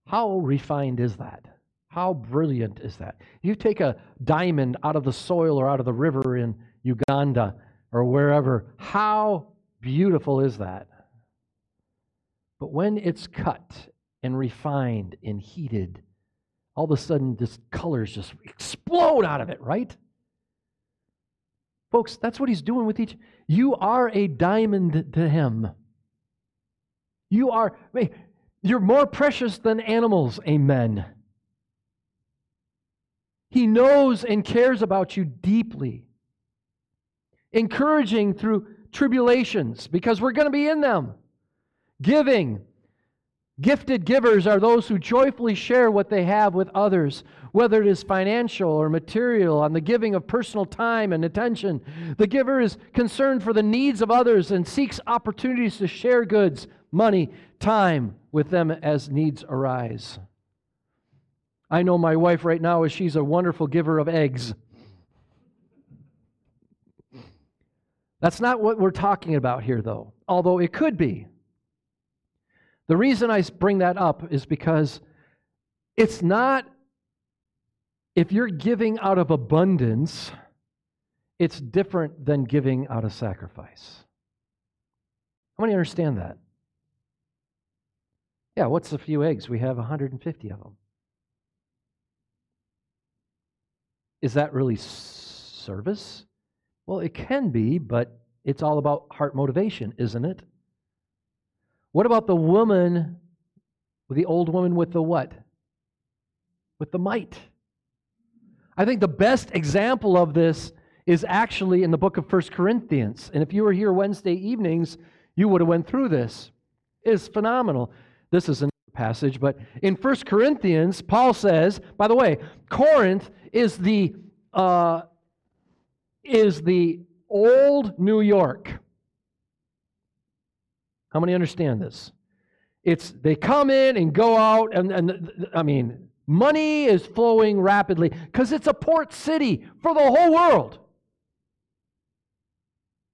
how refined is that? How brilliant is that? You take a diamond out of the soil or out of the river in Uganda or wherever, how beautiful is that? But when it's cut and refined and heated, all of a sudden this colors just explode out of it, right? Folks, that's what he's doing with each. You are a diamond to him. You are, you're more precious than animals, amen. He knows and cares about you deeply. Encouraging through tribulations, because we're going to be in them. Giving, Gifted givers are those who joyfully share what they have with others, whether it is financial or material, on the giving of personal time and attention. The giver is concerned for the needs of others and seeks opportunities to share goods, money, time with them as needs arise. I know my wife right now is she's a wonderful giver of eggs. That's not what we're talking about here, though, although it could be. The reason I bring that up is because it's not, if you're giving out of abundance, it's different than giving out of sacrifice. How many understand that? Yeah, what's a few eggs? We have 150 of them. Is that really service? Well, it can be, but it's all about heart motivation, isn't it? What about the woman, the old woman with the what? With the mite. I think the best example of this is actually in the book of First Corinthians. And if you were here Wednesday evenings, you would have went through this. It's phenomenal. This is another passage, but in First Corinthians, Paul says, by the way, Corinth is the uh, is the old New York. How many understand this? It's they come in and go out, and, and I mean, money is flowing rapidly because it's a port city for the whole world.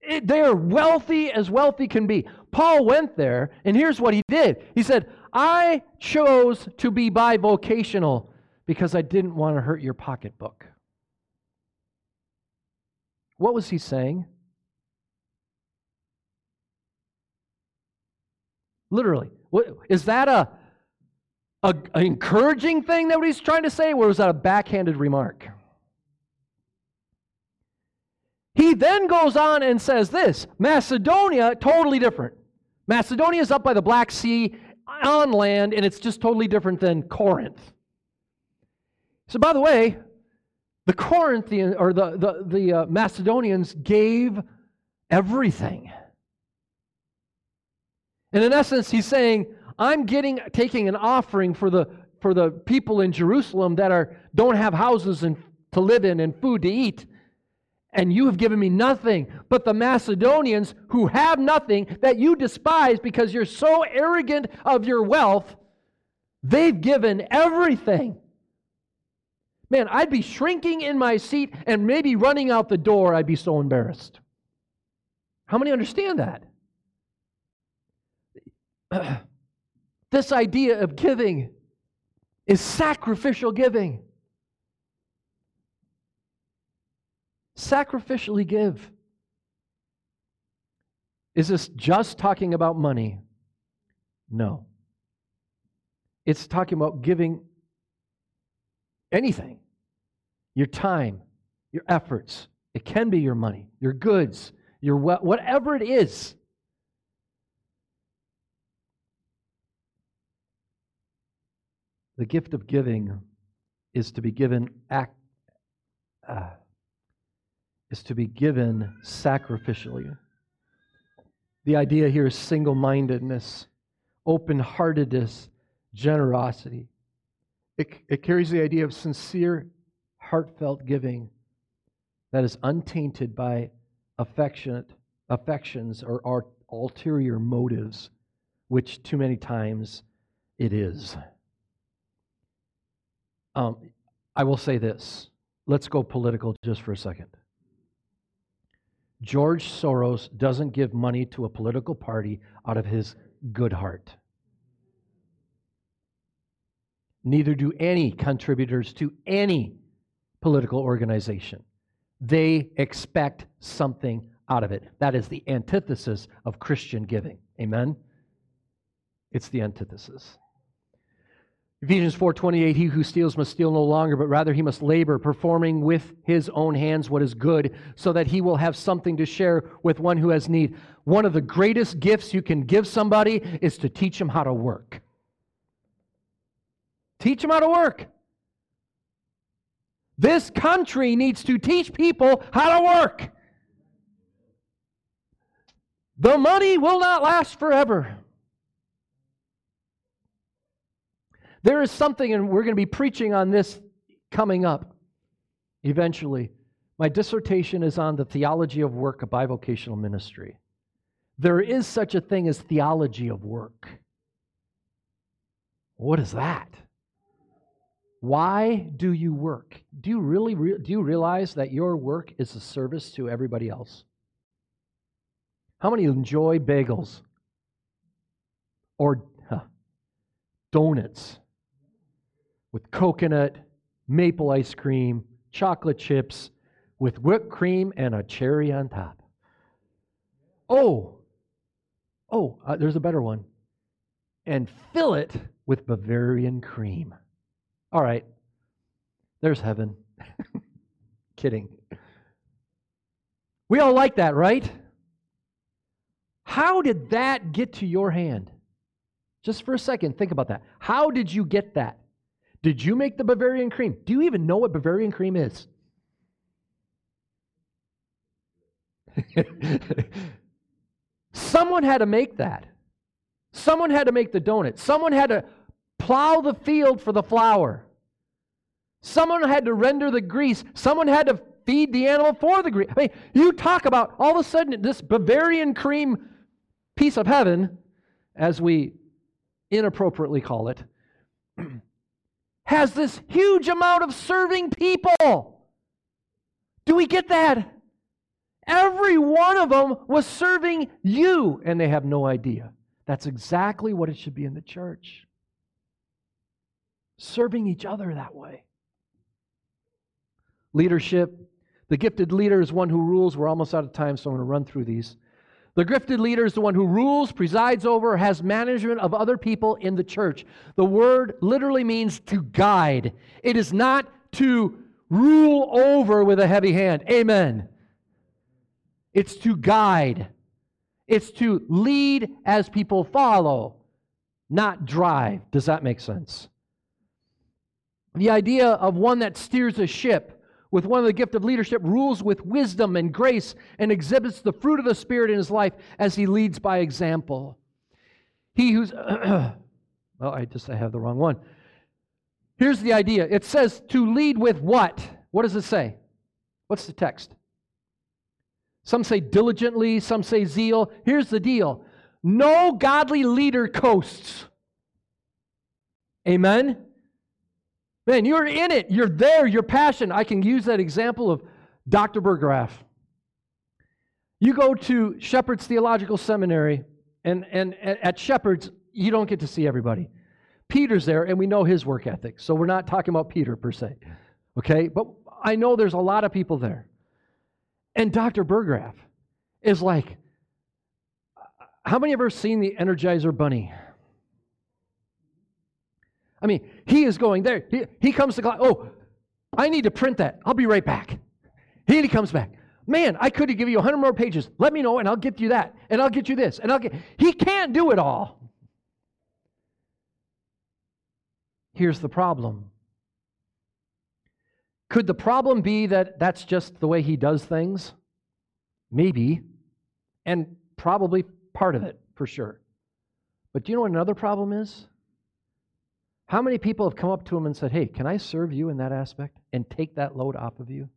It, they are wealthy as wealthy can be. Paul went there, and here's what he did. He said, I chose to be bivocational because I didn't want to hurt your pocketbook. What was he saying? Literally. What, is that a, a, a encouraging thing that he's trying to say, or is that a backhanded remark? He then goes on and says this Macedonia, totally different. Macedonia is up by the Black Sea on land, and it's just totally different than Corinth. So, by the way, the Corinthians or the, the, the uh, Macedonians gave everything. And in essence, he's saying, I'm getting taking an offering for the for the people in Jerusalem that are don't have houses and to live in and food to eat and you have given me nothing. But the Macedonians who have nothing that you despise because you're so arrogant of your wealth, they've given everything. Man, I'd be shrinking in my seat and maybe running out the door. I'd be so embarrassed. How many understand that? *clears throat* this idea of giving is sacrificial giving. Sacrificially give. Is this just talking about money? No. It's talking about giving anything your time, your efforts. It can be your money, your goods, your whatever it is. The gift of giving is to be given act, uh, is to be given sacrificially. The idea here is single mindedness, open heartedness, generosity. It, it carries the idea of sincere, heartfelt giving that is untainted by affectionate affections or, or ulterior motives, which too many times it is. Um, I will say this. Let's go political just for a second. George Soros doesn't give money to a political party out of his good heart. Neither do any contributors to any political organization. They expect something out of it. That is the antithesis of Christian giving. Amen? It's the antithesis. Ephesians 4:28 He who steals must steal no longer but rather he must labor performing with his own hands what is good so that he will have something to share with one who has need. One of the greatest gifts you can give somebody is to teach them how to work. Teach them how to work. This country needs to teach people how to work. The money will not last forever. There is something, and we're going to be preaching on this coming up eventually. My dissertation is on the theology of work, a bivocational ministry. There is such a thing as theology of work. What is that? Why do you work? Do you really re- do you realize that your work is a service to everybody else? How many enjoy bagels or huh, donuts with coconut, maple ice cream, chocolate chips, with whipped cream and a cherry on top. Oh, oh, uh, there's a better one. And fill it with Bavarian cream. All right, there's heaven. *laughs* Kidding. We all like that, right? How did that get to your hand? Just for a second, think about that. How did you get that? Did you make the Bavarian cream? Do you even know what Bavarian cream is? *laughs* Someone had to make that. Someone had to make the donut. Someone had to plow the field for the flour. Someone had to render the grease. Someone had to feed the animal for the grease. I mean, you talk about all of a sudden this Bavarian cream piece of heaven, as we inappropriately call it. *clears throat* has this huge amount of serving people. Do we get that? Every one of them was serving you, and they have no idea. That's exactly what it should be in the church. Serving each other that way. Leadership. The gifted leader is one who rules. We're almost out of time, so I'm going to run through these. The gifted leader is the one who rules, presides over, has management of other people in the church. The word literally means to guide, it is not to rule over with a heavy hand. Amen. it's to guide, it's to lead as people follow, not drive. Does that make sense? The idea of one that steers a ship with one of the gift of leadership rules with wisdom and grace and exhibits the fruit of the Spirit in his life as he leads by example. He who's, *clears throat* well, I just I have the wrong one. Here's the idea it says to lead with what? What does it say? What's the text? Some say diligently, some say zeal. Here's the deal no godly leader coasts. Amen? Man, you're in it. You're there. You're passionate. I can use that example of Dr. Burggraff. You go to Shepherd's Theological Seminary, and, and at Shepherd's, you don't get to see everybody. Peter's there, and we know his work ethic. So we're not talking about Peter per se. Okay? But I know there's a lot of people there. And Dr. Burggraff is like, how many have ever seen the Energizer Bunny? I mean, he is going there. He, he comes to class. Oh, I need to print that. I'll be right back. He, he comes back. Man, I could give you 100 more pages. Let me know, and I'll get you that, and I'll get you this, and I'll get. He can't do it all. Here's the problem. Could the problem be that that's just the way he does things? Maybe, and probably part of it for sure. But do you know what another problem is? How many people have come up to him and said, Hey, can I serve you in that aspect and take that load off of you?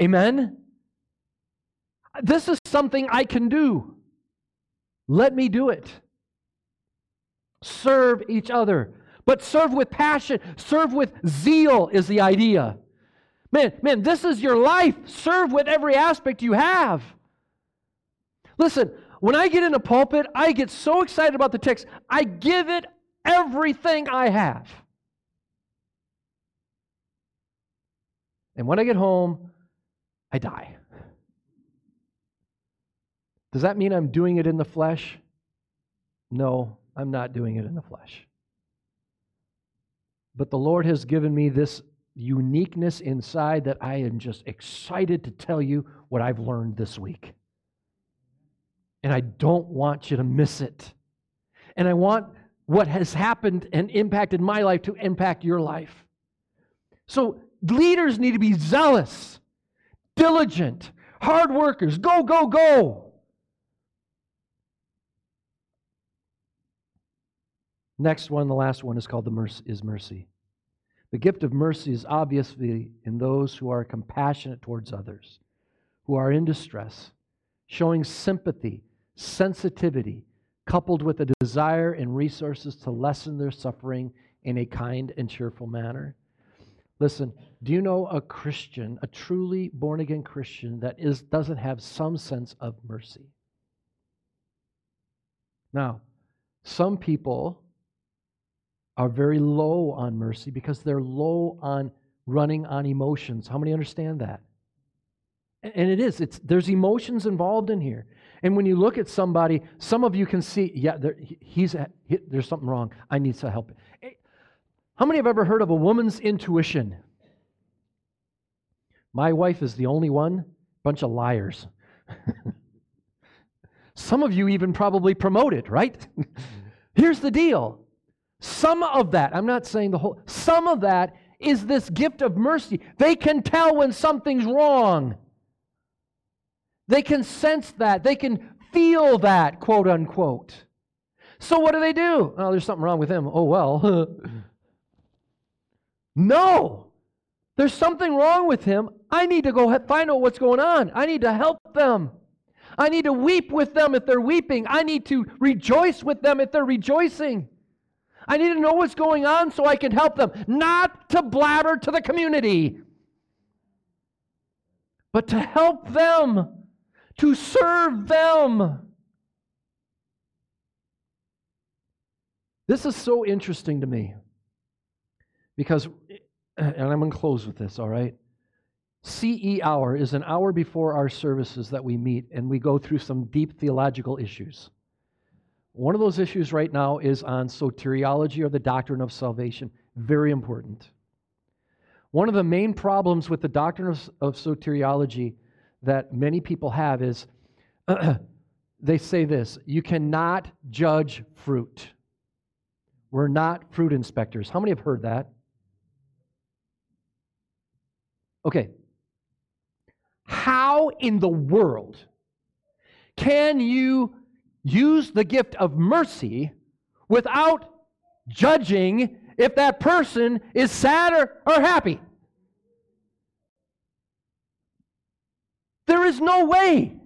Amen? This is something I can do. Let me do it. Serve each other, but serve with passion, serve with zeal is the idea. Man, man, this is your life. Serve with every aspect you have. Listen, when I get in a pulpit, I get so excited about the text, I give it everything I have. And when I get home, I die. Does that mean I'm doing it in the flesh? No, I'm not doing it in the flesh. But the Lord has given me this uniqueness inside that I am just excited to tell you what I've learned this week. And I don't want you to miss it. And I want what has happened and impacted my life to impact your life. So leaders need to be zealous, diligent, hard workers. Go, go, go. Next one, the last one, is called the mercy, is mercy. The gift of mercy is obviously in those who are compassionate towards others, who are in distress, showing sympathy sensitivity, coupled with a desire and resources to lessen their suffering in a kind and cheerful manner. Listen, do you know a Christian, a truly born again Christian, that is, doesn't have some sense of mercy? Now, some people are very low on mercy because they're low on running on emotions. How many understand that? And it is. It's, there's emotions involved in here. And when you look at somebody, some of you can see, yeah, there, he's, he, there's something wrong. I need some help. How many have ever heard of a woman's intuition? My wife is the only one. Bunch of liars. *laughs* some of you even probably promote it, right? *laughs* Here's the deal. Some of that, I'm not saying the whole, some of that is this gift of mercy. They can tell when something's wrong. They can sense that. They can feel that, quote unquote. So what do they do? Oh, there's something wrong with him. Oh, well. *laughs* no. There's something wrong with him. I need to go find out what's going on. I need to help them. I need to weep with them if they're weeping. I need to rejoice with them if they're rejoicing. I need to know what's going on so I can help them, not to blabber to the community, but to help them to serve them. This is so interesting to me because, and I'm going to close with this, all right? CE hour is an hour before our services that we meet and we go through some deep theological issues. One of those issues right now is on soteriology or the doctrine of salvation. Very important. One of the main problems with the doctrine of, of soteriology that many people have is *clears throat* they say this you cannot judge fruit. We're not fruit inspectors. How many have heard that? Okay. How in the world can you use the gift of mercy without judging if that person is sad or, or happy? There is no way.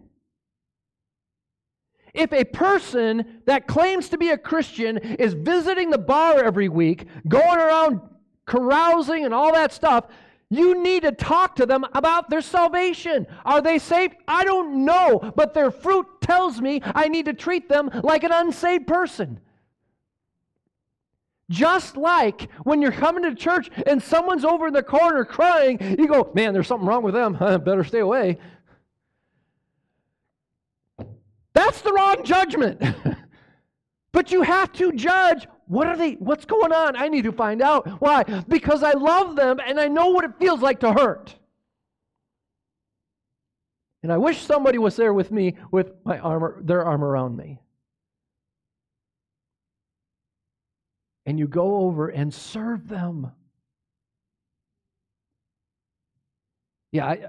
If a person that claims to be a Christian is visiting the bar every week, going around carousing and all that stuff, you need to talk to them about their salvation. Are they saved? I don't know, but their fruit tells me I need to treat them like an unsaved person. Just like when you're coming to church and someone's over in the corner crying, you go, Man, there's something wrong with them. *laughs* Better stay away. That's the wrong judgment. *laughs* but you have to judge what are they what's going on? I need to find out. Why? Because I love them and I know what it feels like to hurt. And I wish somebody was there with me with my armor their arm around me. And you go over and serve them. Yeah, I,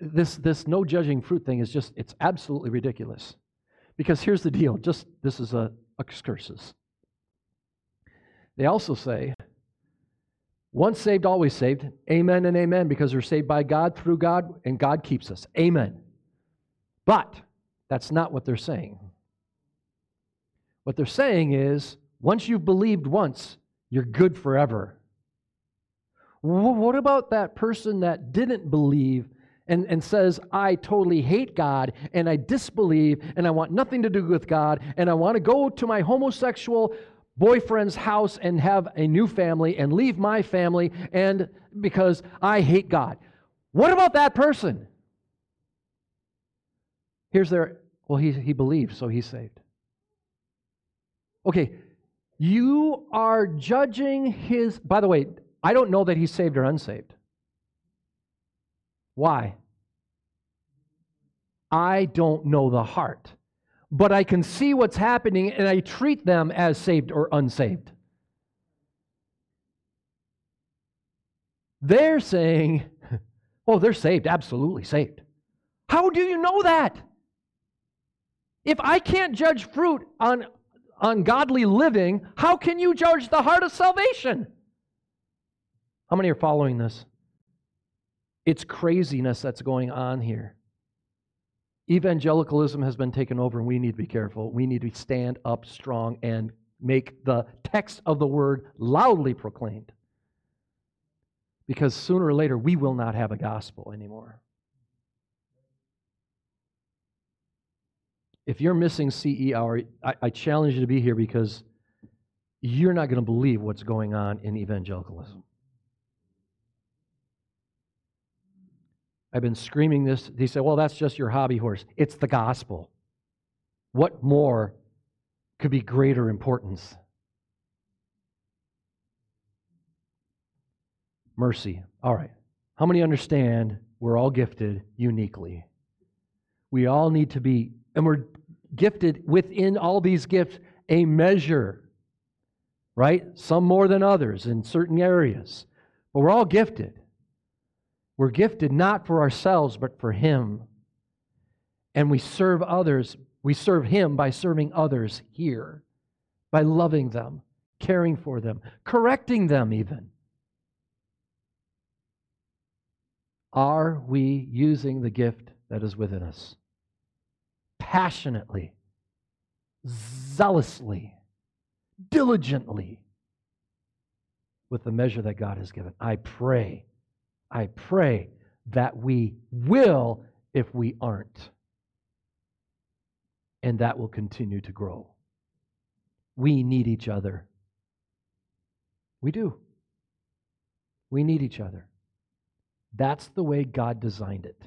this this no judging fruit thing is just it's absolutely ridiculous. Because here's the deal, just this is a excursus. They also say, once saved, always saved. Amen and amen, because we're saved by God, through God, and God keeps us. Amen. But that's not what they're saying. What they're saying is, once you've believed once, you're good forever. What about that person that didn't believe and, and says, I totally hate God and I disbelieve and I want nothing to do with God and I want to go to my homosexual boyfriend's house and have a new family and leave my family and because I hate God. What about that person? Here's their well, he, he believed, so he's saved. Okay, you are judging his, by the way, I don't know that he's saved or unsaved. Why? I don't know the heart, but I can see what's happening and I treat them as saved or unsaved. They're saying, *laughs* oh, they're saved, absolutely saved. How do you know that? If I can't judge fruit on, on godly living, how can you judge the heart of salvation? How many are following this? It's craziness that's going on here. Evangelicalism has been taken over, and we need to be careful. We need to stand up strong and make the text of the word loudly proclaimed. Because sooner or later, we will not have a gospel anymore. If you're missing CE hour, I, I challenge you to be here because you're not going to believe what's going on in evangelicalism. I've been screaming this. He said, Well, that's just your hobby horse. It's the gospel. What more could be greater importance? Mercy. All right. How many understand we're all gifted uniquely? We all need to be, and we're gifted within all these gifts a measure, right? Some more than others in certain areas. But we're all gifted. We're gifted not for ourselves, but for Him. And we serve others. We serve Him by serving others here, by loving them, caring for them, correcting them, even. Are we using the gift that is within us? Passionately, zealously, diligently, with the measure that God has given. I pray I pray that we will if we aren't. And that will continue to grow. We need each other. We do. We need each other. That's the way God designed it.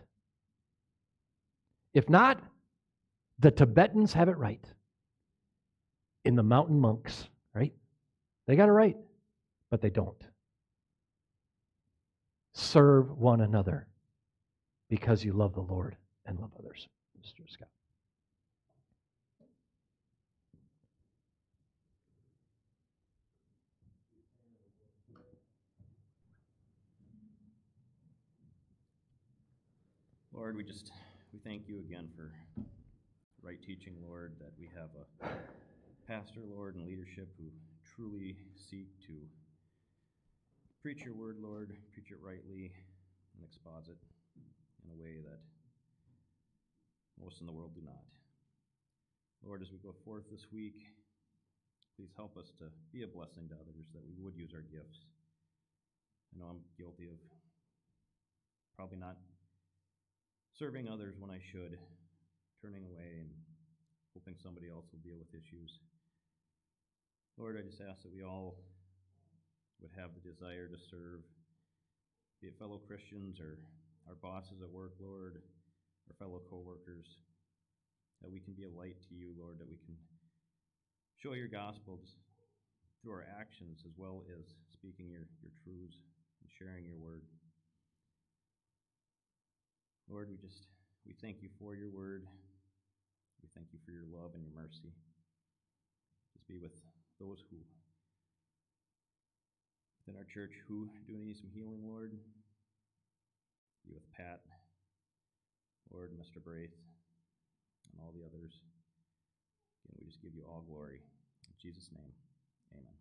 If not, the Tibetans have it right. In the mountain monks, right? They got it right, but they don't. Serve one another because you love the Lord and love others. Mr. Scott. Lord, we just, we thank you again for right teaching, Lord, that we have a pastor, Lord, and leadership who truly seek to preach your word, Lord, preach it rightly, and exposit in a way that most in the world do not. Lord, as we go forth this week, please help us to be a blessing to others, that we would use our gifts. I know I'm guilty of probably not serving others when I should, turning away and hoping somebody else will deal with issues. Lord, I just ask that we all would have the desire to serve, be it fellow Christians or our bosses at work, Lord, our fellow coworkers, that we can be a light to you, Lord, that we can show your gospels through our actions as well as speaking your, your truths and sharing your word. Lord, we just we thank you for your word. We thank you for your love and your mercy. Just be with those who within our church who do need some healing, Lord. Be with Pat, Lord, Mr. Braith, and all the others. Again, we just give you all glory. In Jesus' name, amen.